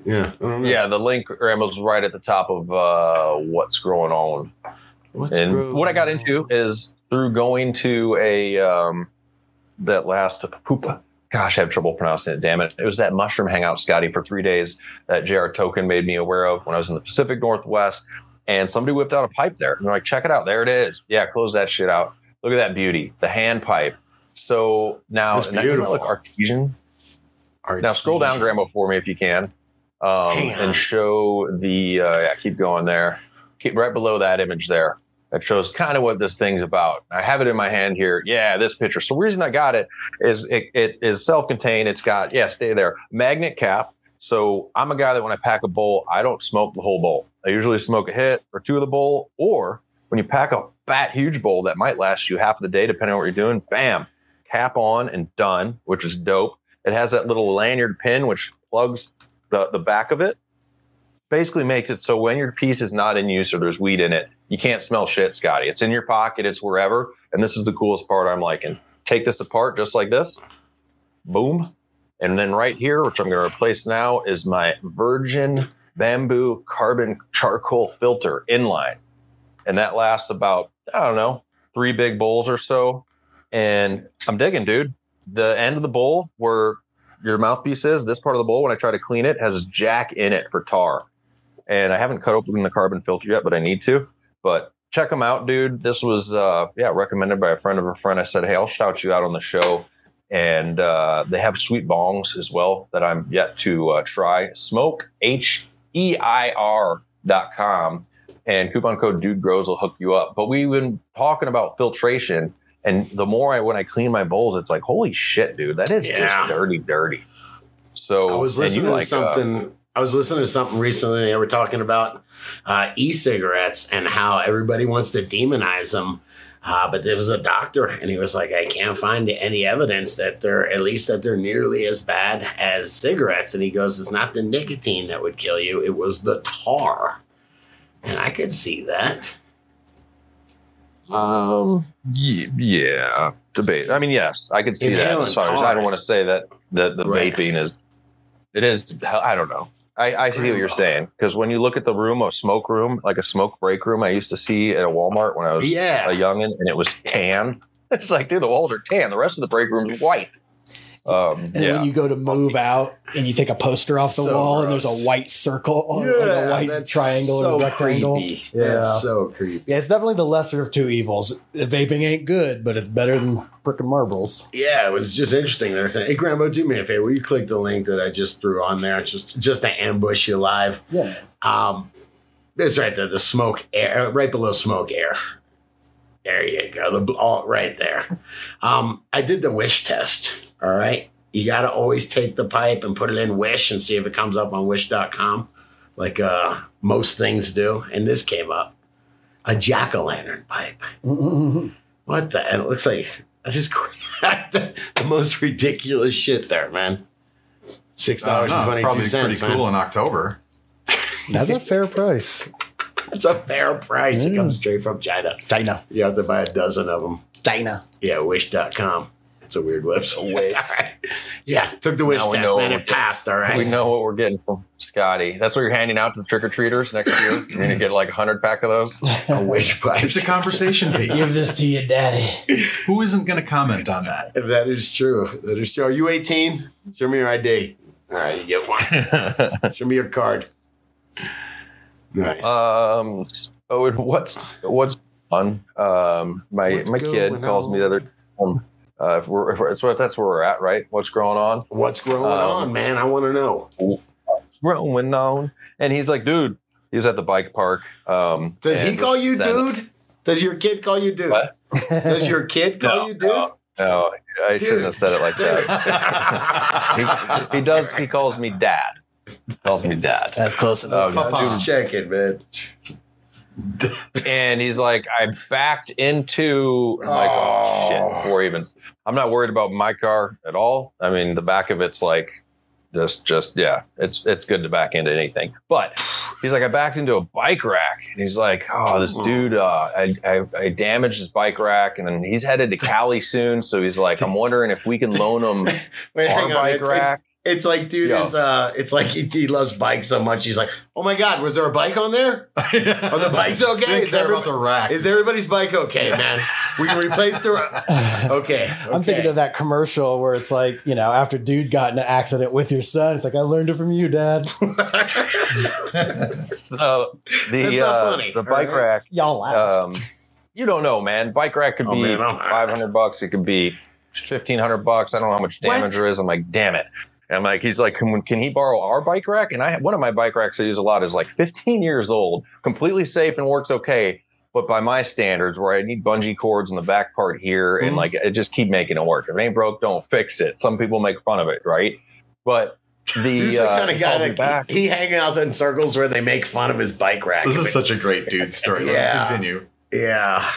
Yeah. I don't know. Yeah, the link Rambo's right at the top of uh, what's growing on. What's and what I got into is through going to a um, that last poop. Gosh, I have trouble pronouncing it. Damn it! It was that mushroom hangout, Scotty, for three days that Jr. Token made me aware of when I was in the Pacific Northwest, and somebody whipped out a pipe there. And they're like, "Check it out! There it is! Yeah, close that shit out. Look at that beauty, the hand pipe." So now, That's and that look artesian. Artesian. Now scroll down, Grambo, for me if you can, um, and show the. Uh, yeah, keep going there. Right below that image there. That shows kind of what this thing's about. I have it in my hand here. Yeah, this picture. So the reason I got it is it, it is self-contained. It's got yeah, stay there. Magnet cap. So I'm a guy that when I pack a bowl, I don't smoke the whole bowl. I usually smoke a hit or two of the bowl, or when you pack a fat, huge bowl that might last you half of the day, depending on what you're doing, bam, cap on and done, which is dope. It has that little lanyard pin which plugs the, the back of it. Basically makes it so when your piece is not in use or there's weed in it, you can't smell shit, Scotty. It's in your pocket, it's wherever. And this is the coolest part I'm liking. Take this apart just like this. Boom. And then right here, which I'm going to replace now, is my virgin bamboo carbon charcoal filter inline. And that lasts about, I don't know, three big bowls or so. And I'm digging, dude. The end of the bowl where your mouthpiece is, this part of the bowl, when I try to clean it, has jack in it for tar. And I haven't cut open the carbon filter yet, but I need to. But check them out, dude. This was, uh, yeah, recommended by a friend of a friend. I said, hey, I'll shout you out on the show. And uh, they have sweet bongs as well that I'm yet to uh, try. Smoke, H E I R dot com. And coupon code Dude Grows will hook you up. But we've been talking about filtration. And the more I, when I clean my bowls, it's like, holy shit, dude, that is Yeah. just dirty, dirty. So I was listening to like, uh, something. I was listening to something recently. They were talking about uh, e-cigarettes and how everybody wants to demonize them. Uh, but there was a doctor, and he was like, "I can't find any evidence that they're at least that they're nearly as bad as cigarettes." And he goes, "It's not the nicotine that would kill you; it was the tar." And I could see that. Um. Yeah. Debate. I mean, yes, I could see that. Inhaling As far as I don't want to say that the the Right. vaping is. It is. I don't know. I, I see what you're saying because when you look at the room, a smoke room, like a smoke break room, I used to see at a Walmart when I was Yeah. a youngin, and it was tan. It's like, dude, the walls are tan. The rest of the break room's white. Um, And yeah. when you go to move out and you take a poster off the So wall and there's a white circle, or like a white triangle and a rectangle. creepy. Yeah. That's so creepy. Yeah, it's definitely the lesser of two evils. Vaping ain't good, but it's better than freaking marbles. Yeah, it was just interesting. They're saying, "Hey, Grambo, do me a favor. Will you click the link that I just threw on there? It's just just to ambush you live." Yeah. Um, it's right there, the smoke air, right below smoke air. There you go, the all right there. Um, I did the wish test. All right, you got to always take the pipe and put it in Wish and see if it comes up on Wish.com. like uh, most things do, and this came up. A jack o' lantern pipe. Mm-hmm. What the? And it looks like I just cracked the, the most ridiculous shit there, man. Six I don't dollars know, and uh-huh. it's probably two pretty cents, man. cool in October. That's a fair price. It's a fair price. It comes mm. straight from China. China. You have to buy a dozen of them. China. Yeah, wish.com. It's a weird website. Wish. All right. Yeah, took the wish Now we test, know man. what It we're passed, all right. We know what we're getting from Scotty. That's what you're handing out to the trick or treaters next year. You're gonna get like a hundred pack of those. A wish pipe. It's a conversation piece. Give this to your daddy. Who isn't going to comment on that? That is true. That is true. Are you 18? Show me your ID. All right, you get one. Show me your card. Nice. um, so what's what's fun? Um, my What's my kid going calls me the other. Um, uh, if we're, if we're, so that's where we're at, right? What's going on? What's going um, on, man? I want to know. Going on, and he's like, dude. He was at the bike park. Um, Does he call you sent- dude? Does your kid call you dude? What? Does your kid call No, you dude? no, no, I shouldn't have said it like that. he, he does. He calls me dad. Calls me dad. That's close enough. Oh, Papa. Dude, check it, man. And he's like, I backed into. I'm like, oh, shit! Oh. Before even, I'm not worried about my car at all. I mean, the back of it's like, just, just yeah, it's it's good to back into anything. But he's like, I backed into a bike rack, and he's like, oh, this dude, uh, I, I I damaged his bike rack, and then he's headed to Cali soon, so he's like, I'm wondering if we can loan him Wait, our hang on. bike It's, rack. It's, it's like, dude Yo. is uh it's like he, he loves bikes so much. He's like, oh my god, was there a bike on there? Are the bikes okay? Is, care every- about the rack. is everybody's bike okay, man? We can replace the ra- okay. I'm thinking of that commercial where it's like, you know, after dude got in an accident with your son, it's like, I learned it from you, dad. So the uh, funny, the bike all right? rack. Y'all laugh. Um, you don't know, man. Bike rack could Oh, be man, five hundred bucks. It could be fifteen hundred bucks. I don't know how much damage What? there is. I'm like, damn it. And I'm like, he's like, can, can he borrow our bike rack? And I one of my bike racks I use a lot is like 15 years old, completely safe and works okay. But by my standards, where I need bungee cords in the back part here, and Mhm. like, I just keep making it work. If it ain't broke, don't fix it. Some people make fun of it, right? But the Dude's the uh, kind of guy that back. he, he hangs out in circles where they make fun of his bike rack. This is such a great dude story. Let me Yeah. continue. yeah.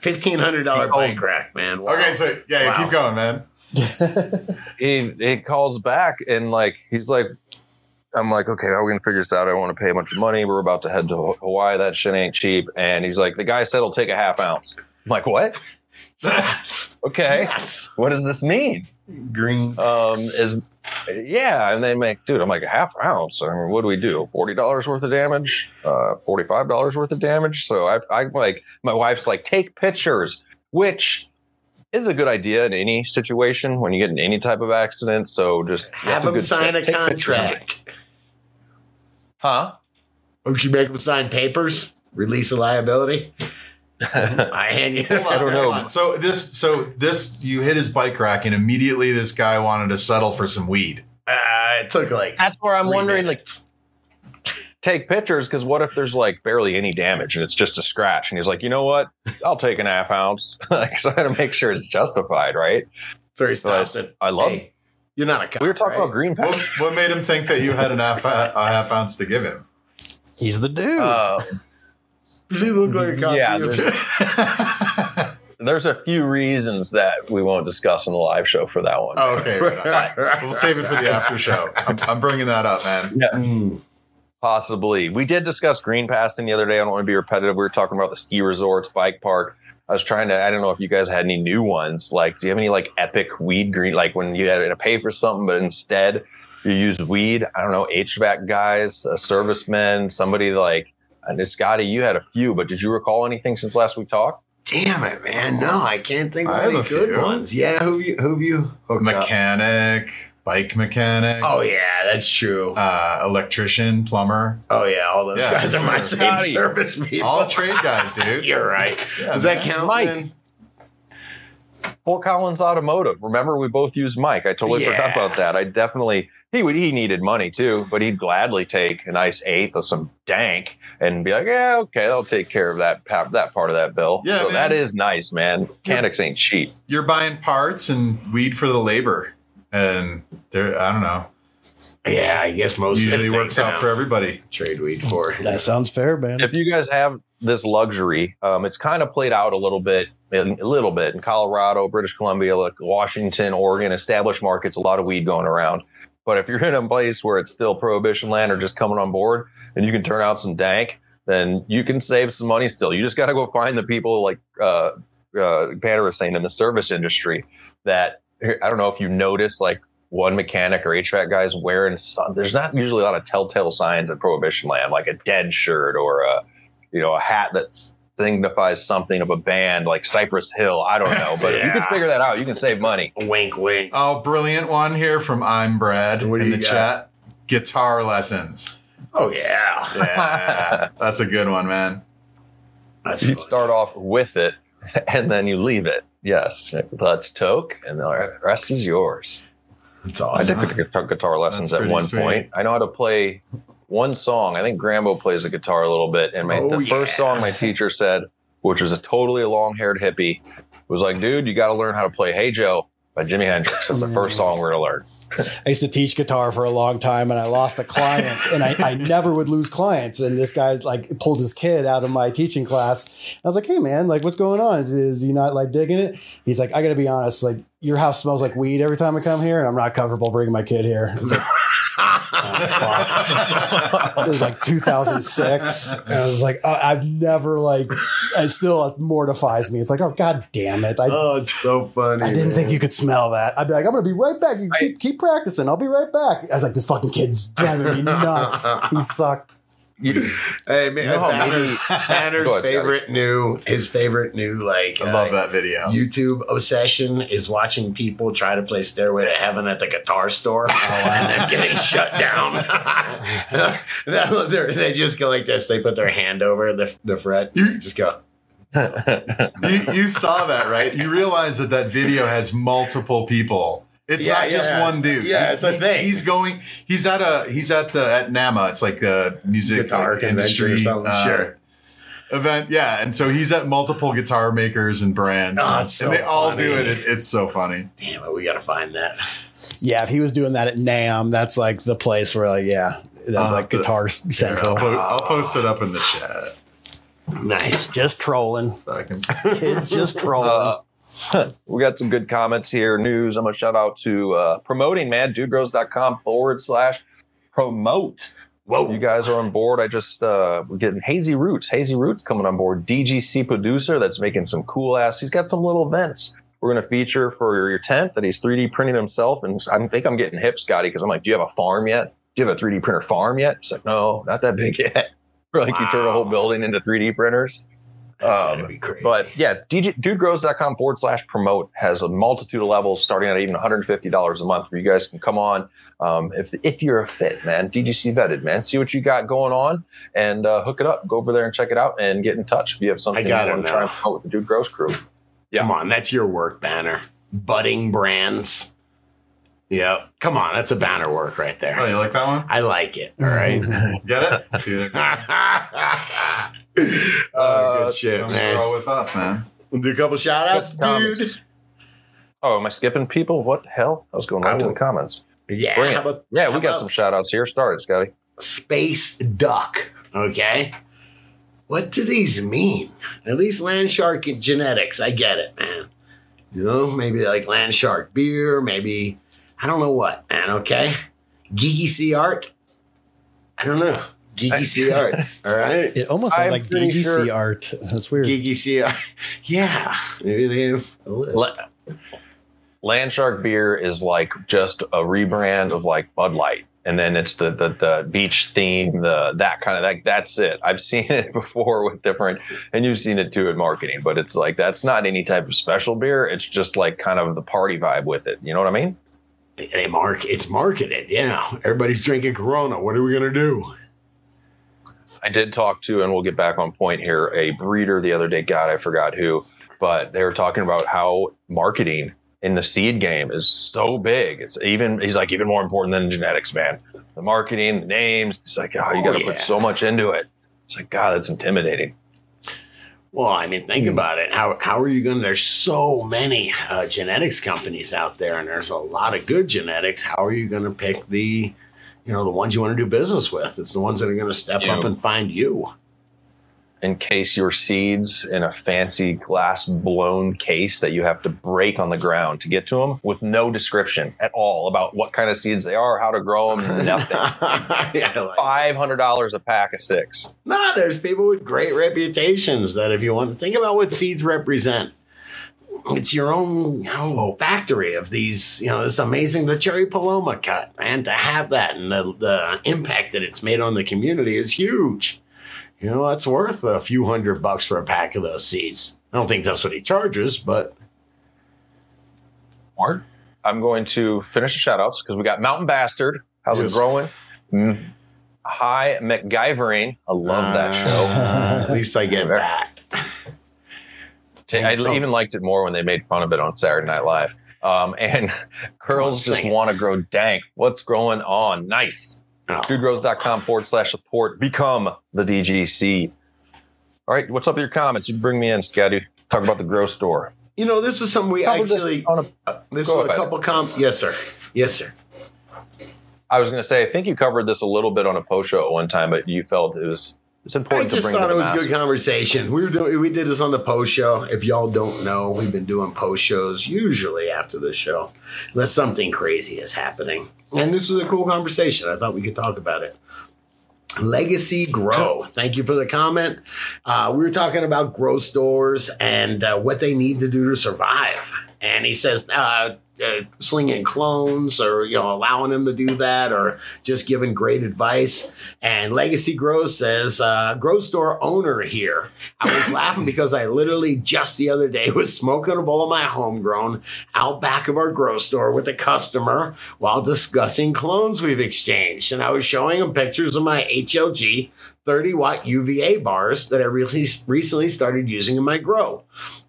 Fifteen hundred dollar bike rack, man. Wow. Okay, so yeah, Wow. keep going, man. he he calls back and like he's like I'm like, okay, how are we gonna figure this out? I want to pay a bunch of money. We're about to head to Hawaii. That shit ain't cheap. And he's like, the guy said he'll take a half ounce. I'm like, what? Okay, Yes. what does this mean? Green. Um, is yeah, and they make, dude. I'm like a half ounce. I mean, what do we do? Forty dollars worth of damage? Uh, forty five dollars worth of damage. So I, I like my wife's like, take pictures, which is a good idea in any situation when you get in any type of accident. So just Have them a him good sign a tip. Take pictures of it. contract. huh? Oh, should make them sign papers, release a liability. I hand you. Hold on, I don't know. hold on. So this, so this, you hit his bike rack, and immediately this guy wanted to settle for some weed. Uh, it took like. That's where I'm wondering, minutes. like, take pictures because what if there's like barely any damage and it's just a scratch? And he's like, you know what? I'll take an half ounce. like, so I had to make sure it's justified, right? so he stops it. I love. Hey, you're not a cop. we were talking right? about green What, pack. what made him think that you had an half, a half ounce to give him? He's the dude. Uh, Does he look like a cop? Yeah, to you? there's- there's a few reasons that we won't discuss in the live show for that one. Oh, okay, right on. we'll save it for the after show. I'm, I'm bringing that up, man. Mm. Possibly. We did discuss green passing the other day. I don't want to be repetitive. We were talking about the ski resorts, bike park. I was trying to, I don't know if you guys had any new ones. Like, do you have any like epic weed green, like when you had to pay for something, but instead you use weed? I don't know, HVAC guys, uh, servicemen, somebody like, and Scotty, you had a few, but did you recall anything since last we talked? Damn it, man! No, I can't think of I have any a good few. ones. Yeah, who you who you hooked up? Mechanic, bike mechanic, Oh yeah, that's true. uh, electrician, plumber, oh yeah, all those yeah, guys are my same Howdy. service people. all trade guys, dude. You're right. Yeah, Does that count? Mike. man? Fort Collins Automotive. Remember, we both used Mike. I totally Yeah. forgot about that. I definitely he would he needed money too, but he'd gladly take a nice eighth of some dank and be like, yeah, okay, I'll take care of that that part of that bill. Yeah, so man. that is nice, man. Mechanics ain't cheap. You're buying parts and weed for the labor, and there, I don't know, Yeah, I guess most Usually things works out now for everybody. trade weed for. That sounds fair, man. if you guys have this luxury, um, it's kind of played out a little bit, a little bit in Colorado, British Columbia, like Washington, Oregon, established markets, a lot of weed going around. But if you're in a place where it's still prohibition land or just coming on board, and you can turn out some dank, then you can save some money still. You just got to go find the people like uh, uh, Banner was saying in the service industry that I don't know if you notice like one mechanic or HVAC guys wearing some, there's not usually a lot of telltale signs in prohibition land, like a dead shirt or a you know a hat that signifies something of a band like Cypress Hill. I don't know, but if you can figure that out, you can save money. Wink, wink. Oh, brilliant one here from I'm Brad What in the got? chat. Guitar lessons. Oh yeah, Yeah, that's a good one, man. that's You start off with it and then you leave it. Yes, that's toke, and the rest is yours. That's I awesome. did the guitar, guitar lessons at one sweet. point. I know how to play one song. I think Grambo plays the guitar a little bit. And my, Oh, the first song my teacher said, which was a totally long haired hippie, was like, dude, you got to learn how to play Hey Joe by Jimi Hendrix. That was the first mm. song we're going to learn. I used to teach guitar for a long time and I lost a client and I, I never would lose clients. And this guy's like pulled his kid out of my teaching class. I was like, Hey man, like what's going on? Is, is he not like digging it? He's like, I gotta be honest, like your house smells like weed every time I come here and I'm not comfortable bringing my kid here. I was like, "Oh, fuck." It was like 2006. And I was like, I- I've never like, it still mortifies me. It's like, oh, God damn it. I, oh, it's so funny. I didn't man. think you could smell that. I'd be like, I'm gonna be right back. You I- keep keep practicing. I'll be right back. I was like, this fucking kid's driving me nuts. He sucked. You, Hey man, You know Banner's, Banner's Go ahead, Scotty. favorite new, his favorite new like I love uh, that video. YouTube obsession is watching people try to play Stairway to Heaven at the guitar store and then getting shut down. They're- they just go like this. They put their hand over the, the fret. You just go. you, you saw that, right? You realize that that video has multiple people. It's Yeah, not just yeah. one dude. Yeah, He- it's a thing. He's going. He's at a. He's at the at NAMM. It's like a music Guitar like, convention or industry something, sure. event. Yeah, and so he's at multiple guitar makers and brands, Oh, and, it's so and they all do it. it. It's so funny. Damn it, we gotta find that. Yeah, if he was doing that at NAMM, that's like the place where like, yeah, that's Uh, like the- Guitar Here, I'll, Central. po- I'll post it up in the chat. Nice. Just trolling. So Kids just trolling. Uh, we got some good comments here. News. I'm gonna shout out to uh, promoting man, dudegrows.com forward slash promote. Whoa. You guys are on board. I just uh, we're getting Hazy Roots. Hazy Roots coming on board. DGC producer that's making some cool ass. He's got some little events. We're gonna feature for your tent that he's 3D printing himself. And I think I'm getting hip, Scotty, because I'm like, do you have a farm yet? Do you have a 3D printer farm yet? He's like, no, not that big yet. We're like, you turn a whole building into 3D printers. That's gotta Um, be crazy. But yeah, DJ, dudegrows.com forward slash promote has a multitude of levels starting at even $150 a month where you guys can come on. Um, if, if you're a fit, man, DGC vetted, man, see what you got going on and uh, hook it up. Go over there and check it out and get in touch if you have something you gotta want to try know. and promote with the Dude Grows crew. yeah. Come on, that's your work banner. Budding brands. Yep. Come on, that's a banner work right there. oh, you like that one? I like it. All right. Get it? Dude, oh, Uh, good shit, Let's man. roll with us, man. We'll do a couple shout outs, Good comments. dude. Oh, am I skipping people? What the hell? I was going right I to the comments. Yeah. Bring how about- Yeah, how we got some shout outs here. Started, Scotty. Space duck. Okay. What do these mean? At least land shark genetics. I get it, man. You know, maybe like land shark beer, maybe I don't know what, man. Okay. Geeky sea art. I don't know. Geeky sea art. All right. it almost sounds I'm like pretty DGC sure- art. That's weird. Geeky sea art. Yeah. Maybe they have a list. Le- Landshark beer is like just a rebrand of like Bud Light. And then it's the, the the beach theme, the that kind of like that's it. I've seen it before with different, and you've seen it too in marketing. But it's like that's not any type of special beer. It's just like kind of the party vibe with it. You know what I mean? they mark it's marketed. Yeah. Everybody's drinking Corona. What are we gonna do? I did talk to, and we'll get back on point here, a breeder the other day. God, I forgot who, but they were talking about how marketing in the seed game is so big. It's even, he's like, even more important than genetics, man. The marketing, the names, it's like, oh, you Oh, got to yeah. put so much into it. It's like, God, that's intimidating. Well, I mean, think about it. How how are you going? to There's so many uh, genetics companies out there, and there's a lot of good genetics. How are you going to pick the you know, the ones you want to do business with. It's the ones that are going to step Yeah. up and find you. encase your seeds in a fancy glass blown case that you have to break on the ground to get to them with no description at all about what kind of seeds they are, how to grow them, nothing. yeah, like, Five hundred dollars a pack of six. no, there's people with great reputations that if you want to think about what seeds represent, it's your own you know, factory of these, you know, this amazing, the cherry paloma cut. And to have that and the, the impact that it's made on the community is huge. You know, that's worth a few hundred bucks for a pack of those seeds. I don't think that's what he charges, but Mark, I'm going to finish the shout outs because we got Mountain Bastard. How's Yes. it growing? Mm. Hi, MacGyvering. I love that show. Uh, at least I get that. I even liked it more when they made fun of it on Saturday Night Live. Um, and girls just want to grow dank. What's going on? Nice. Oh. dudegrows.com forward slash support. Become the DGC. All right, what's up with your comments? You bring me in, Scotty. Talk about the grow store. You know, this was something we Covered this actually. on a- uh, this was a couple com. Yes, sir. Yes, sir. I was going to say, I think you covered this a little bit on a post show at one time, but you felt it was it's I important to just thought it was a good conversation. We were doing. We did this on the post show. If y'all don't know, we've been doing post shows usually after the show, unless something crazy is happening. And this was a cool conversation. I thought we could talk about it. Legacy Grow. Thank you for the comment. Uh, we were talking about grow stores and uh, what they need to do to survive. And he says, uh, uh, slinging clones or you know allowing them to do that or just giving great advice. And legacy grow says uh, grow store owner here. I was laughing because i literally just the other day was smoking a bowl of my homegrown out back of our grow store with a customer while discussing clones we've exchanged. And i was showing him pictures of my hlg 30 watt uva bars that i recently started using in my grow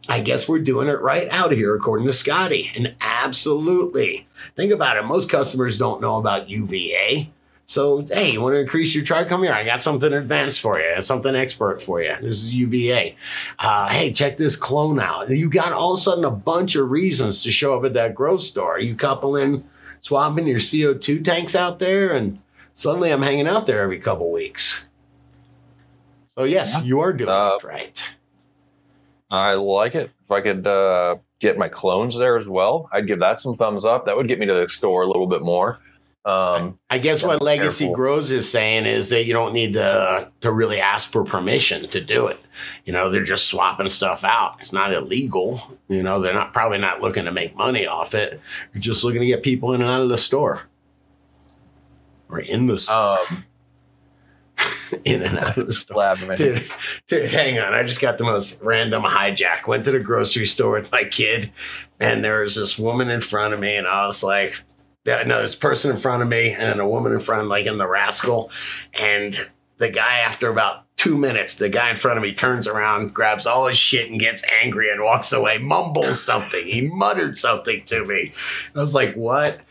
I guess we're doing it right out here, according to Scotty. And absolutely. Think about it. Most customers don't know about UVA. So, hey, you want to increase your try? Come here. I got something advanced for you. Something expert for you. This is UVA. Uh, hey, check this clone out. You got all of a sudden a bunch of reasons to show up at that growth store. You couple in swapping your CO2 tanks out there, and suddenly I'm hanging out there every couple weeks. So, yes, you are doing Uh, it right. I like it. If I could uh, get my clones there as well, I'd give that some thumbs up. That would get me to the store a little bit more. Um, I guess what Legacy careful. Grows is saying is that you don't need to to really ask for permission to do it. You know, they're just swapping stuff out. It's not illegal. You know, they're not probably not looking to make money off it. They're just looking to get people in and out of the store. Or in the store. um, in and out of the store. lab. Dude, dude, hang on. I just got the most random hijack. Went to the grocery store with my kid, and there was this woman in front of me, and I was like, no, there's a person in front of me, and then a woman in front, like in the rascal. And the guy, after about two minutes, the guy in front of me turns around, grabs all his shit, and gets angry and walks away, mumbles something. He muttered something to me. I was like, what?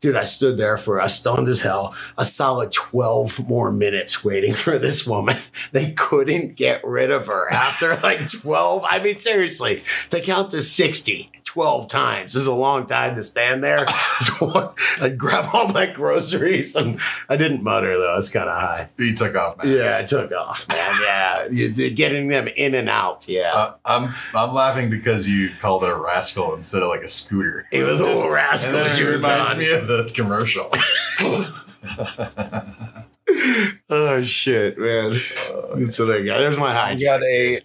Dude, I stood there for a stoned as hell, a solid 12 more minutes waiting for this woman. They couldn't get rid of her after like 12. I mean, seriously, to count to 60 12 times this is a long time to stand there. So I grab all my groceries and I didn't mutter though. It's kind of high. He took off, man. Yeah, I took off, man. Yeah, you, getting them in and out. Yeah. Uh, I'm I'm laughing because you called it a rascal instead of like a scooter. It was a little rascal And then she it reminds on. me of the commercial. oh, shit, man. That's what I got. There's my I hijack. got a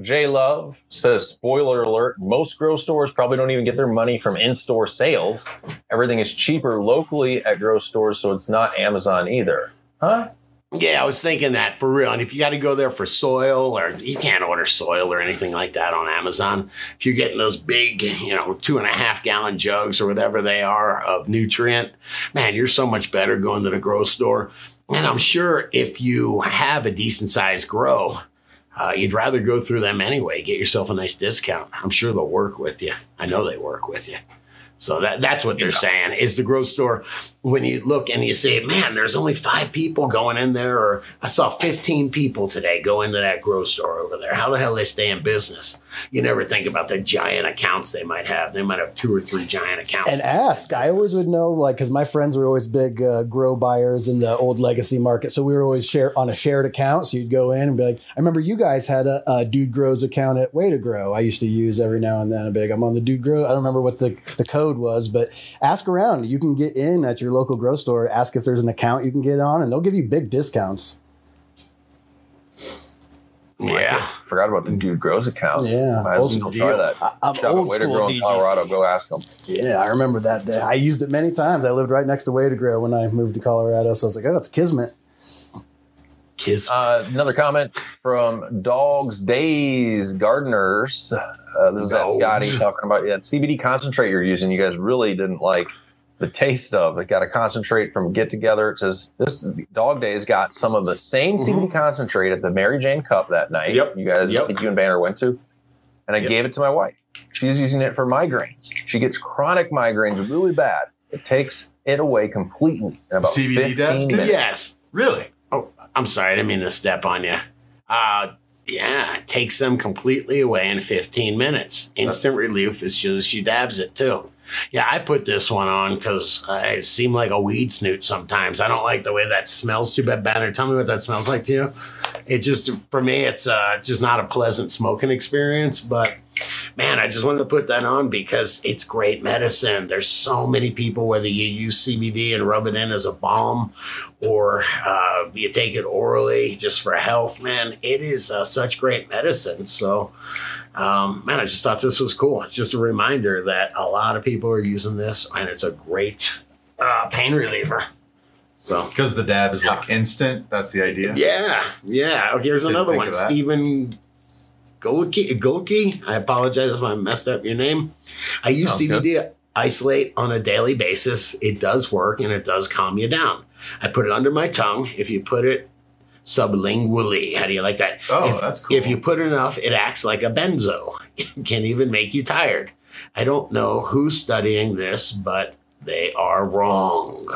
J Love says spoiler alert. Most grow stores probably don't even get their money from in-store sales. Everything is cheaper locally at grow stores, so it's not Amazon either. Huh? Yeah, I was thinking that for real. And if you got to go there for soil, or you can't order soil or anything like that on Amazon, if you're getting those big, you know, two and a half gallon jugs or whatever they are of nutrient, man, you're so much better going to the grow store. And I'm sure if you have a decent sized grow, uh, you'd rather go through them anyway. Get yourself a nice discount. I'm sure they'll work with you. I know they work with you. So that that's what they're saying is the grocery store. When you look and you say, man, there's only five people going in there, or I saw 15 people today go into that grocery store over there. How the hell they stay in business? you never think about the giant accounts they might have. They might have two or three giant accounts. And ask. I always would know, like, because my friends were always big uh, grow buyers in the old legacy market. So we were always share on a shared account. So you'd go in and be like, I remember you guys had a, a Dude Grows account at Way to Grow. I used to use every now and then a big. I'm on the Dude Grow. I don't remember what the, the code was, but ask around. You can get in at your local grow store. Ask if there's an account you can get on, and they'll give you big discounts. yeah. Forgot about the Dude Grows account. Yeah, Might old as well school try that. I- I'm Shout old Way to school Grow in Colorado. Go ask them. Yeah, I remember that day. I used it many times. I lived right next to Way to Grow when I moved to Colorado. So I was like, oh, it's Kismet. Kiss. Uh, another comment from Dogs Days Gardeners. Uh, this is that Scotty talking about that CBD concentrate you're using. You guys really didn't like the taste of. It got a concentrate from Get Together. It says this Dog Days got some of the same CBD concentrate at the Mary Jane Cup that night. Yep. You guys, Yep. I think you and Banner went to, and I Yep. gave it to my wife. She's using it for migraines. She gets chronic migraines really bad. It takes it away completely in about CBD 15 minutes. yes. Really? Oh, I'm sorry. I didn't mean to step on you. Uh, yeah, it takes them completely away in 15 minutes. Instant relief as soon as she dabs it, too. Yeah, I put this one on because I seem like a weed snoot sometimes. I don't like the way that smells too bad. Banner, tell me what that smells like to you. It just, for me, it's uh, just not a pleasant smoking experience. But man, I just wanted to put that on because it's great medicine. There's so many people, whether you use CBD and rub it in as a balm or uh, you take it orally just for health, man, it is uh, such great medicine. So, um, man, I just thought this was cool. It's just a reminder that a lot of people are using this and it's a great uh, pain reliever. So, Because the dab is like instant. That's the idea. yeah, yeah. Oh, here's Didn't another one. Stephen Golke. Golke. I apologize if I messed up your name. I use Sounds CBD isolate on a daily basis. It does work and it does calm you down. I put it under my tongue. If you put it sublingually, how do you like that? Oh, if, that's cool. If you put enough, it acts like a benzo. It can even make you tired. I don't know who's studying this, but they are wrong.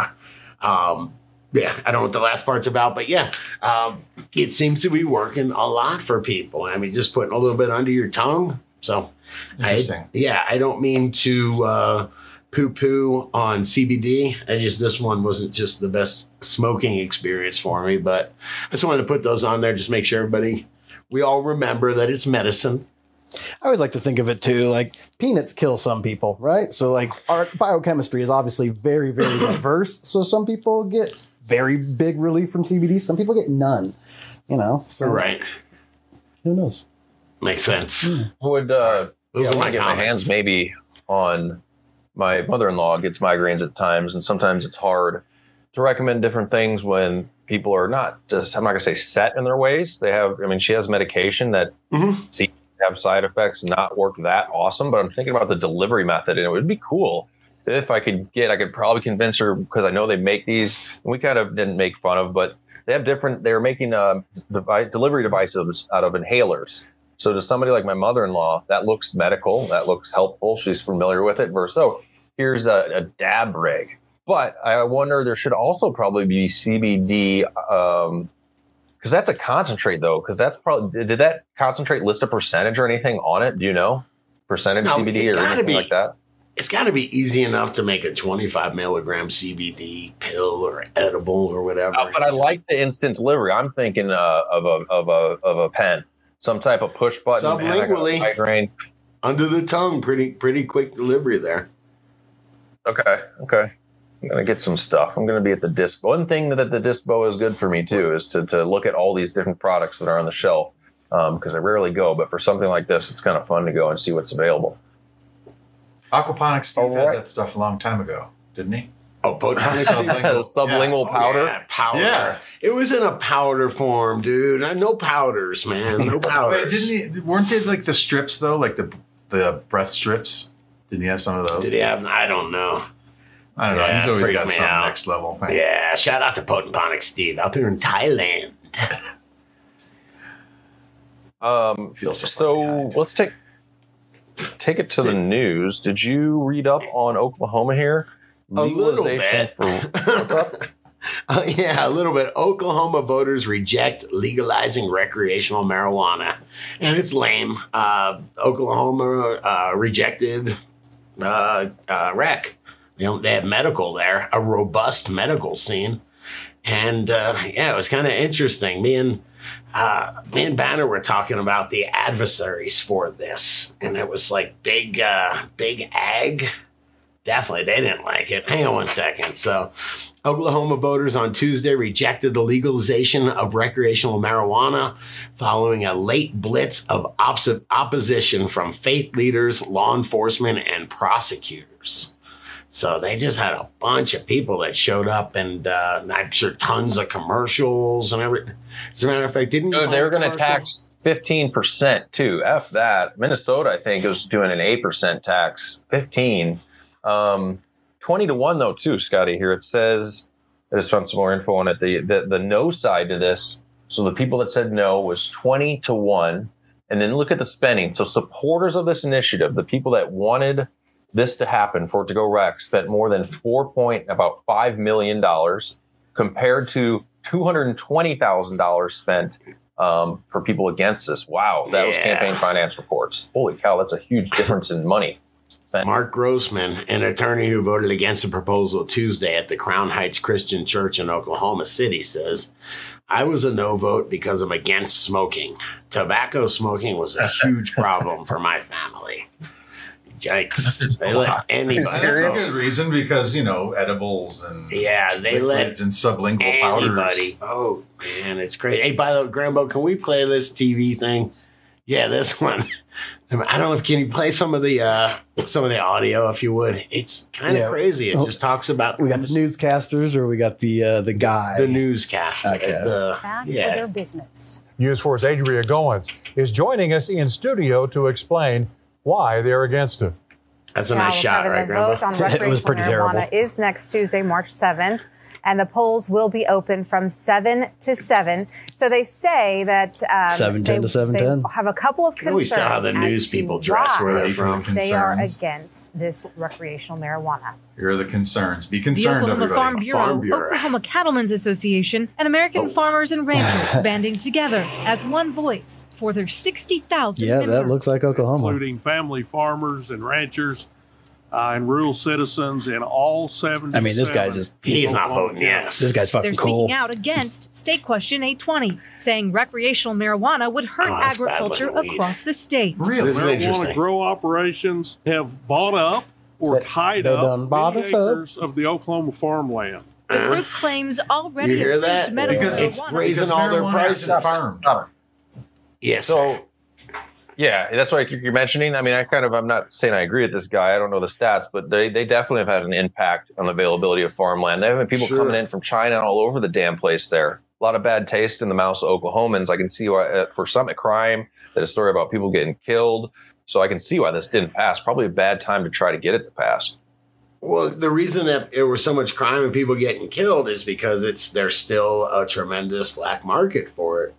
Um, yeah, I don't know what the last part's about, but yeah, um, it seems to be working a lot for people. I mean, just putting a little bit under your tongue. So, I, Interesting. yeah, I don't mean to uh, poo poo on CBD. I just, this one wasn't just the best smoking experience for me, but I just wanted to put those on there, just make sure everybody, we all remember that it's medicine. I always like to think of it too, like peanuts kill some people, right? So like our biochemistry is obviously very, very diverse. So some people get very big relief from CBD, some people get none. You know, so Right. who knows? Makes sense. Would uh, Those yeah, I my want to get my hands maybe on my mother-in-law gets migraines at times, and sometimes it's hard to recommend different things when people are not just I'm not gonna say set in their ways. They have I mean she has medication that Mhm. seems have side effects not work that awesome, but I'm thinking about the delivery method and it would be cool if I could get I could probably convince her because I know they make these and we kind of didn't make fun of, but they have different they're making uh, delivery devices out of inhalers. So to somebody like my mother-in-law, that looks medical, that looks helpful. She's familiar with it. Versus, oh, here's a, a dab rig. But I wonder there should also probably be CBD, um, because that's a concentrate though. Because that's probably did that concentrate list a percentage or anything on it? Do you know percentage No, CBD or anything be. like that? It's got to be easy enough to make a 25 milligram CBD pill or edible or whatever. Uh, but I like the instant delivery. I'm thinking uh, of a of a of a pen, some type of push button. Man, I got a Sublingually. migraine. under the tongue, pretty pretty quick delivery there. Okay, okay. I'm gonna get some stuff. I'm gonna be at the disc. One thing that the dispo is good for me too is to to look at all these different products that are on the shelf because I rarely go. But for something like this, it's kind of fun to go and see what's available. Aquaponics Steve All had right. that stuff a long time ago, didn't he? Oh, potent Sublingual. Sublingual Oh, powder. yeah, powder. Yeah. It was in a powder form, dude. No powders, man. No Wait, powders. didn't he? Weren't they like the strips though? Like the the breath strips? Didn't he have some of those? Did he have? I don't know. I don't know. He's always got some out. next level thing. Yeah, shout out to Potent Ponic Steve out there in Thailand. Um, Feel so so let's take take it to the news. Did you read up on Oklahoma here? A little bit. for? Uh, yeah, a little bit. Oklahoma voters reject legalizing recreational marijuana, and it's lame. Uh, Oklahoma uh, rejected uh, uh, rec. You know, they have medical there, a robust medical scene, and uh, yeah, it was kind of interesting. Me and uh, me and Banner were talking about the adversaries for this, and it was like big, uh, big ag. Definitely, they didn't like it. Hang on one second. So, Oklahoma voters on Tuesday rejected the legalization of recreational marijuana following a late blitz of oppo- opposition from faith leaders, law enforcement, and prosecutors. So they just had a bunch of people that showed up, and uh, I'm sure tons of commercials and everything. As a matter of fact, didn't No, they were going to tax 15% too. F that. Minnesota, I think, was doing an 8% tax. 15. Um, 20 to 1, though, too, Scotty. Here it says, I just found some more info on it. The, the, the no side to this, so the people that said no was 20 to 1. And then look at the spending. So supporters of this initiative, the people that wanted this to happen for it to go rec, that more than four point about five million dollars compared to two hundred and twenty thousand dollars spent um, for people against this. Wow, that was campaign finance reports. Holy cow, that's a huge difference in money. spent. Mark Grossman, an attorney who voted against the proposal Tuesday at the Crown Heights Christian Church in Oklahoma City, says, I was a no vote because I'm against smoking. Tobacco smoking was a huge problem for my family. Yikes. They let anybody. And that's a good reason because, you know, edibles and Yeah, they let liquids and sublingual powders. anybody vote. Man, it's crazy. Hey, by the way, Grambo, can we play this TV thing? Yeah, this one. I don't know if can you play some of the uh some of the audio if you would. It's kind of Yeah. crazy. It Oh, just talks about We got the newscasters, or we got the uh, the guy. the newscaster. Okay. The- back to yeah. their business. News 4's Adria Goins is joining us in studio to explain why they're against it. That's a nice shot, right, The Grandpa? It was pretty terrible. is next Tuesday, March 7th. And the polls will be open from 7 to 7. So they say that. Um, 7:10 to they- 7:10. They have a couple of You concerns. always saw how the news people dress where why they're from. the They are against this recreational marijuana. Here are the concerns. Be The concerned, Oklahoma everybody. Farm Bureau, Farm Bureau. Oklahoma Cattlemen's Association, and American Oh. Farmers and Ranchers banding together as one voice for their 60,000 yeah, that looks like Oklahoma. including family farmers and ranchers uh, and rural citizens in all seven. I mean, this guy's just He's not voting yes. this guy's fucking They're fucking speaking out against State Question 820, saying recreational marijuana would hurt Oh, that's bad agriculture looking weed. across the state. Really? This is interesting. Marijuana grow operations have bought up or They- tied they up done bought many us up. acres of the Oklahoma farmland. The group claims already You hear approved that? medical Because it's marijuana. raising all their prices. isn't. Stop it. Yes. So, yeah, that's what I keep you're mentioning. I mean, I kind of, I'm not saying I agree with this guy. I don't know the stats, but they, they definitely have had an impact on the availability of farmland. They have people Sure. coming in from China and all over the damn place there. A lot of bad taste in the mouths of Oklahomans. I can see why, uh, for Summit Crime, that a story about people getting killed. So I can see why this didn't pass. Probably a bad time to try to get it to pass. Well, the reason that there was so much crime and people getting killed is because it's there's still a tremendous black market for it.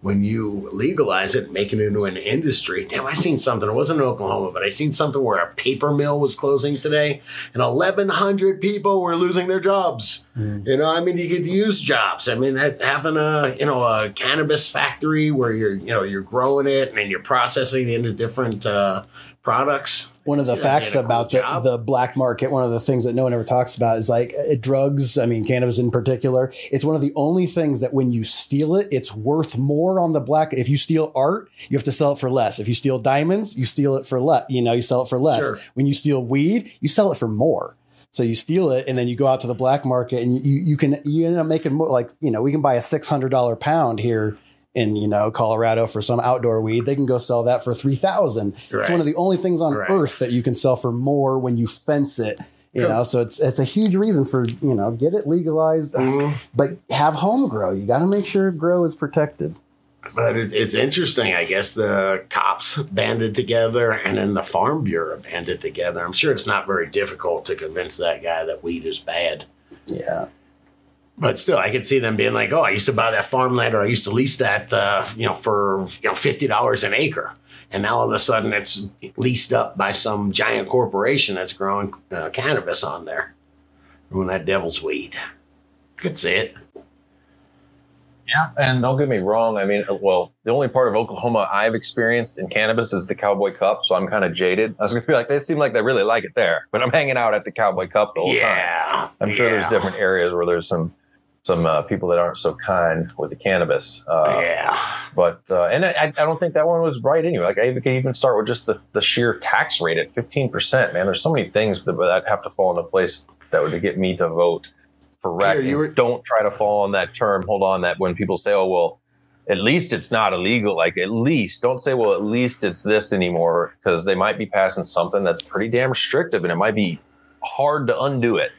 When you legalize it, make it into an industry. Damn, I seen something. It wasn't in Oklahoma, but I seen something where a paper mill was closing today, and 1,100 people were losing their jobs. You know, I mean, you could use jobs. I mean, having a you know a cannabis factory where you're you know you're growing it and then you're processing it into different uh, products. One of the facts they had a cool about the, the black market, one of the things that no one ever talks about is like uh, drugs. I mean, cannabis in particular. It's one of the only things that when you steal it, it's worth more on the black. If you steal art, you have to sell it for less. If you steal diamonds, you steal it for less. You know, you sell it for less. Sure. When you steal weed, you sell it for more. So you steal it and then you go out to the black market and you, you can, you end up making more like, you know, we can buy a $600 pound here in, you know, Colorado for some outdoor weed. They can go sell that for 3000 It's one of the only things on Right. earth that you can sell for more when you fence it. You Cool. know, so it's it's a huge reason for you know get it legalized, Mhm. but have home grow. You got to make sure grow is protected. But it, it's interesting. I guess the cops banded together and then the Farm Bureau banded together. I'm sure it's not very difficult to convince that guy that weed is bad. Yeah, But still, I could see them being like, "Oh, I used to buy that farmland, or I used to lease that, uh, you know, for you know fifty dollars an acre, and now all of a sudden it's leased up by some giant corporation that's growing uh, cannabis on there, doing that devil's weed." Could see it. Yeah, and don't get me wrong. I mean, well, the only part of Oklahoma I've experienced in cannabis is the Cowboy Cup, so I'm kind of jaded. I was gonna be like, they seem like they really like it there, but I'm hanging out at the Cowboy Cup the whole time. Yeah. I'm sure yeah. there's different areas where there's some some uh, people that aren't so kind with the cannabis. Uh, yeah. But uh, and I, I don't think that one was right anyway. Like I could even start with just the, the sheer tax rate at 15 percent. Man, there's so many things that that have to fall into place that would get me to vote for rec. Here, were- don't try to fall on that term. Hold on, that when people say, "Oh well." At least it's not illegal. Like at least don't say, well, at least it's this anymore, because they might be passing something that's pretty damn restrictive, and it might be hard to undo it.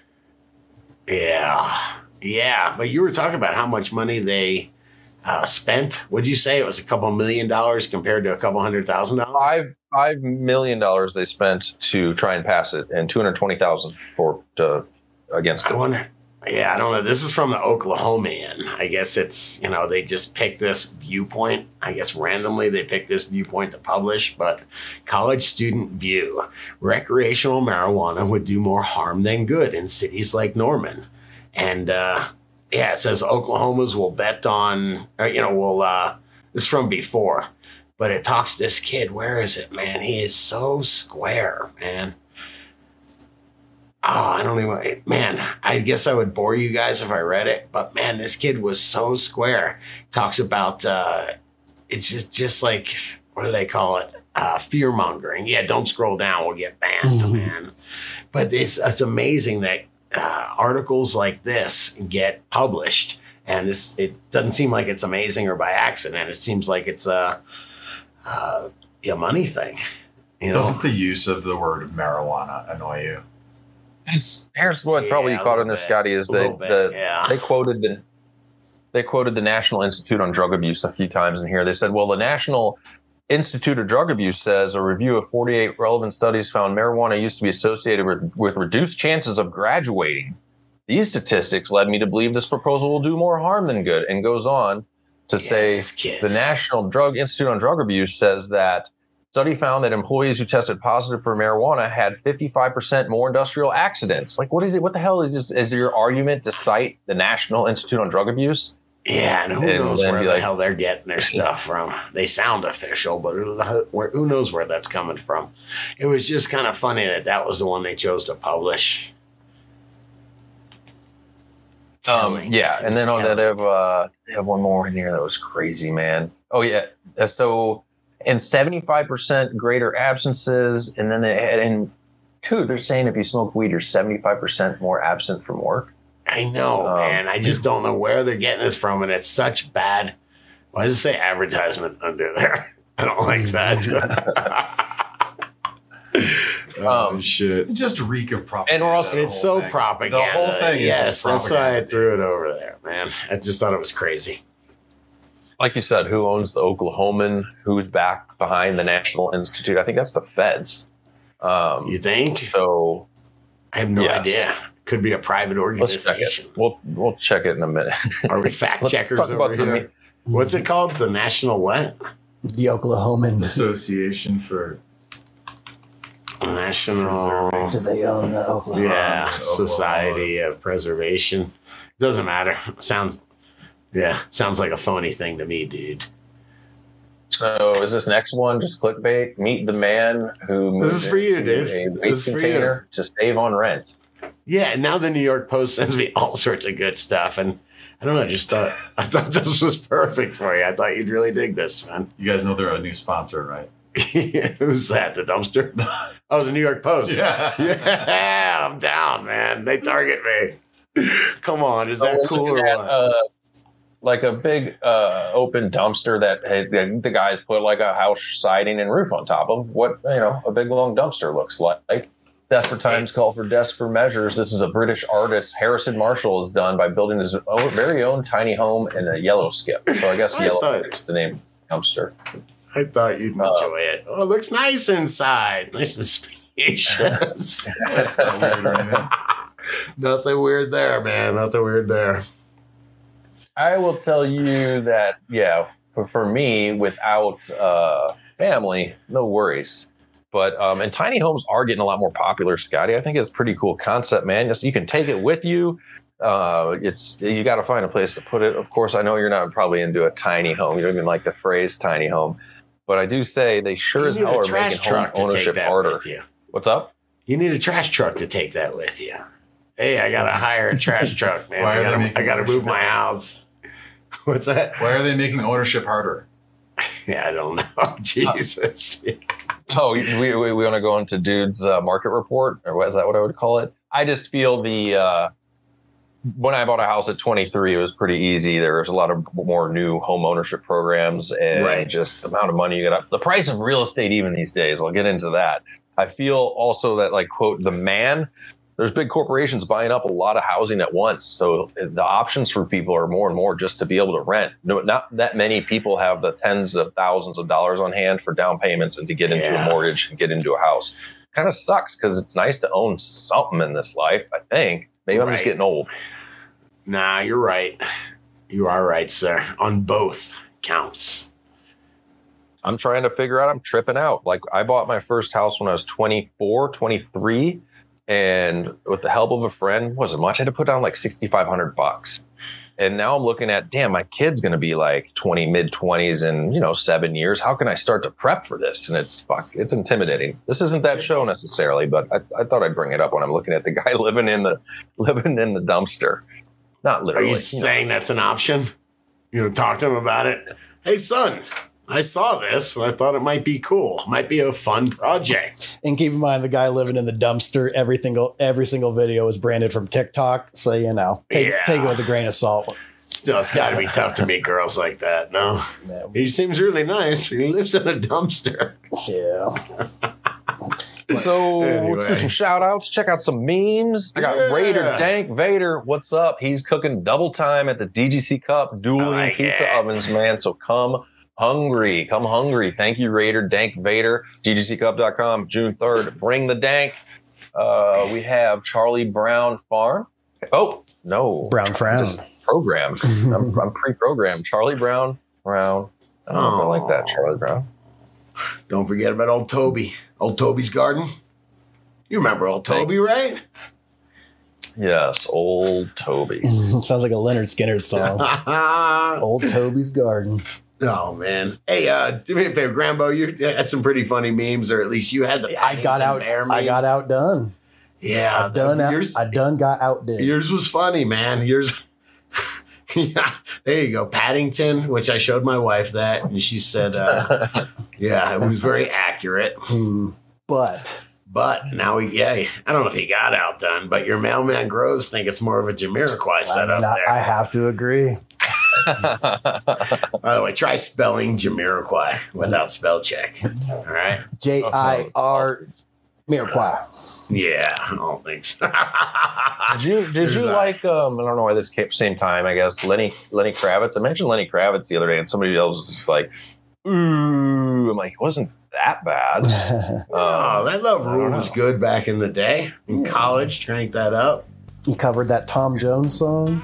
Yeah. Yeah. But you were talking about how much money they uh, spent. Would you say it was a couple million dollars compared to a couple hundred thousand dollars? five five million dollars they spent to try and pass it, and two hundred twenty thousand for to against I it. wonder. Yeah, I don't know. This is from the Oklahomian. I guess it's, you know, they just picked this viewpoint. I guess randomly they picked this viewpoint to publish, but college student view recreational marijuana would do more harm than good in cities like Norman. And, uh, yeah, it says Oklahoma's will bet on, or, you know, will, uh, this is from before, but it talks this kid. Where is it, man? He is so square, man. Oh, I don't even, man, I guess I would bore you guys if I read it, but man, this kid was so square. Talks about, uh, it's just, just like, what do they call it? Uh, fear mongering. Yeah, don't scroll down. We'll get banned, man. But it's, it's amazing that uh, articles like this get published. And this, it doesn't seem like it's amazing or by accident. It seems like it's a, uh, a money thing. You know? Doesn't the use of the word marijuana annoy you? It's here's what Yeah, probably you caught in little this. Scotty, is they bit, the, yeah. they quoted the they quoted the National Institute on Drug Abuse a few times in here. They said, well, the National Institute of Drug Abuse says a review of 48 relevant studies found marijuana used to be associated with, with reduced chances of graduating. These statistics led me to believe this proposal will do more harm than good, and goes on to Yeah, say the National Drug Institute on Drug Abuse says that study found that employees who tested positive for marijuana had 55% more industrial accidents. Like, what is it? What the hell is this? Is your argument to cite the National Institute on Drug Abuse? Yeah, and who And knows where the like- hell they're getting their stuff from? They sound official, but who, where, who knows where that's coming from? It was just kind of funny that that was the one they chose to publish. Um, yeah, and then on that, they have uh, they have one more in here that was crazy, man. Oh yeah, Uh, so and seventy five percent greater absences, and then they and two, they're saying if you smoke weed, you're seventy five percent more absent from work. I know, Um, man. I just don't know where they're getting this from, and it's such bad. Why does it say advertisement under there? I don't like that. Oh Um, shit! Just reek of propaganda. And we're also- it's so thing. propaganda. The whole thing is yes, just that's why I threw it over there, man. I just thought it was crazy. like you said, who owns the Oklahoman? Who's back behind the National Institute? I think that's the feds. Um, You think? so I have no Yes. idea. Could be a private organization. We'll we'll check it in a minute. Are we fact checkers over about the here? ma- What's it called? The National what? The Oklahoman. Association for National Do they own the Oklahoma? Yeah Oklahoma. Society of Preservation. Doesn't matter. Sounds yeah, sounds like a phony thing to me, dude. So is this next one just clickbait? Meet the man who This is for you, dude. A This waste is for container to save on rent. Yeah, and now the New York Post sends me all sorts of good stuff and I don't know, I just thought I thought this was perfect for you. I thought you'd really dig this, man. you guys know they're a new sponsor, right? Who's that? The dumpster? Oh, the New York Post. Yeah. Yeah, I'm down, man. They target me. Come on, is So that we're cool or at, what? uh, like a big uh, open dumpster that has, the, the guys put like a house siding and roof on top of what you know a big long dumpster looks like. Desperate times call for desperate measures. This is a British artist Harrison Marshall has done by building his own, very own tiny home in a yellow skip. So I guess I yellow thought- is the name dumpster. I thought you'd Uh, enjoy it. Oh, it looks nice inside. Nice and spacious. That's not weird or. Nothing weird there, man. Nothing weird there. I will tell you that, yeah, for, for me, without uh, family, no worries. But um, and tiny homes are getting a lot more popular, Scotty. I think it's a pretty cool concept, man. Just you can take it with you. Uh, it's you got to find a place to put it. Of course, I know you're not probably into a tiny home. You don't even like the phrase tiny home, but I do say they sure You as hell are making home truck to take ownership harder. What's up? You need a trash truck to take that with you. Hey, I gotta hire a trash truck, man. Why I are they gotta, making I gotta move ownership my house. What's that? Why are they making ownership harder? Yeah, I don't know. Jesus. Oh, we, we, we want to go into dude's uh, market report, or what is that what I would call it? I just feel the uh, when I bought a house at 23, it was pretty easy. There was a lot of more new home ownership programs and Right. just the amount of money you get up. The price of real estate, even these days, I'll get into that. I feel also that, like, quote, the man, there's big corporations buying up a lot of housing at once. So the options for people are more and more just to be able to rent. No, not that many people have the tens of thousands of dollars on hand for down payments and to get into Yeah. a mortgage and get into a house. Kind of sucks because it's nice to own something in this life, I think. Maybe I'm just getting old. Nah, you're right. You are right, sir. On both counts. I'm trying to figure out, I'm tripping out. Like, I bought my first house when I was 24, 23, and with the help of a friend, wasn't much. I had to put down like 6,500 bucks. And now I'm looking at, damn, my kid's going to be like 20, mid 20s in, you know, seven years. How can I start to prep for this? And it's fuck, it's intimidating. This isn't that show necessarily, but I, I thought I'd bring it up when I'm looking at the guy living in the living in the dumpster. Not Are literally. you you know. saying that's an option? You know, talk to him about it. Hey, son, I saw this and I thought it might be cool. Might be a fun project. And keep in mind, the guy living in the dumpster, every single every single video is branded from TikTok. So you know, take Yeah. take it with a grain of salt. Still, it's got to be tough to meet girls like that. No, Yeah. he seems really nice. He lives in a dumpster. Yeah. So Anyway. let's do some shout outs. Check out some memes. I got Yeah. Raider Dank Vader. What's up? He's cooking double time at the DGC Cup dueling like pizza it. ovens, man. So come hungry. Come hungry. Thank you, Raider Dank Vader. DGCcup.com, June 3rd. Bring the dank. Uh, we have Charlie Brown Farm. Oh, no. Brown frown. Just programmed. I'm, I'm pre programmed. Charlie Brown Brown. I don't know if I like that, Charlie Brown. Don't forget about old Toby. Old Toby's garden. You remember old Toby, right? Yes, old Toby. Sounds like a Lynyrd Skynyrd song. Old Toby's Garden. Man. Hey, uh, do me a favor, Grambo. You had some pretty funny memes, or at least you had the. I got out. I got outdone. Yeah, I done. Out, yours, I done got outdid. yours was funny, man. Yours. yeah, there you go, Paddington. Which I showed my wife that, and she said, uh, "Yeah, it was very accurate." Hmm. But But now, he, yeah, I don't know if he got outdone, but your mailman grows think it's more of a Jamiroquai I, setup mean, I, there. I have to agree. By the way, try spelling Jamiroquai without spell check. All right. J I R Miraquai. Yeah, I don't think so. Did you did There's you that. like um I don't know why this came same time I guess Lenny Lenny Kravitz I mentioned Lenny Kravitz the other day and somebody else was like ooh I'm like it wasn't that bad Oh, um, that love I rule was good back in the day. In college, crank that up. you covered that Tom Jones song.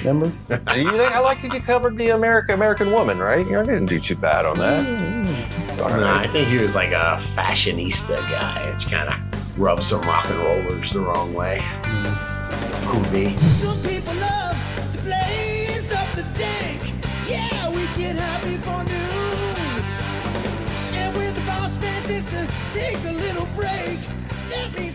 Remember? you think I like that you covered the America American Woman right you know, I didn't do too bad on that All No, right. I think he was like a fashionista guy. It's kind of rubbed some rock and rollers the wrong way. Mm-hmm. Could be. Some people love to blaze up the dank. Yeah, we get happy for noon. And when the boss man says to take a little break, that means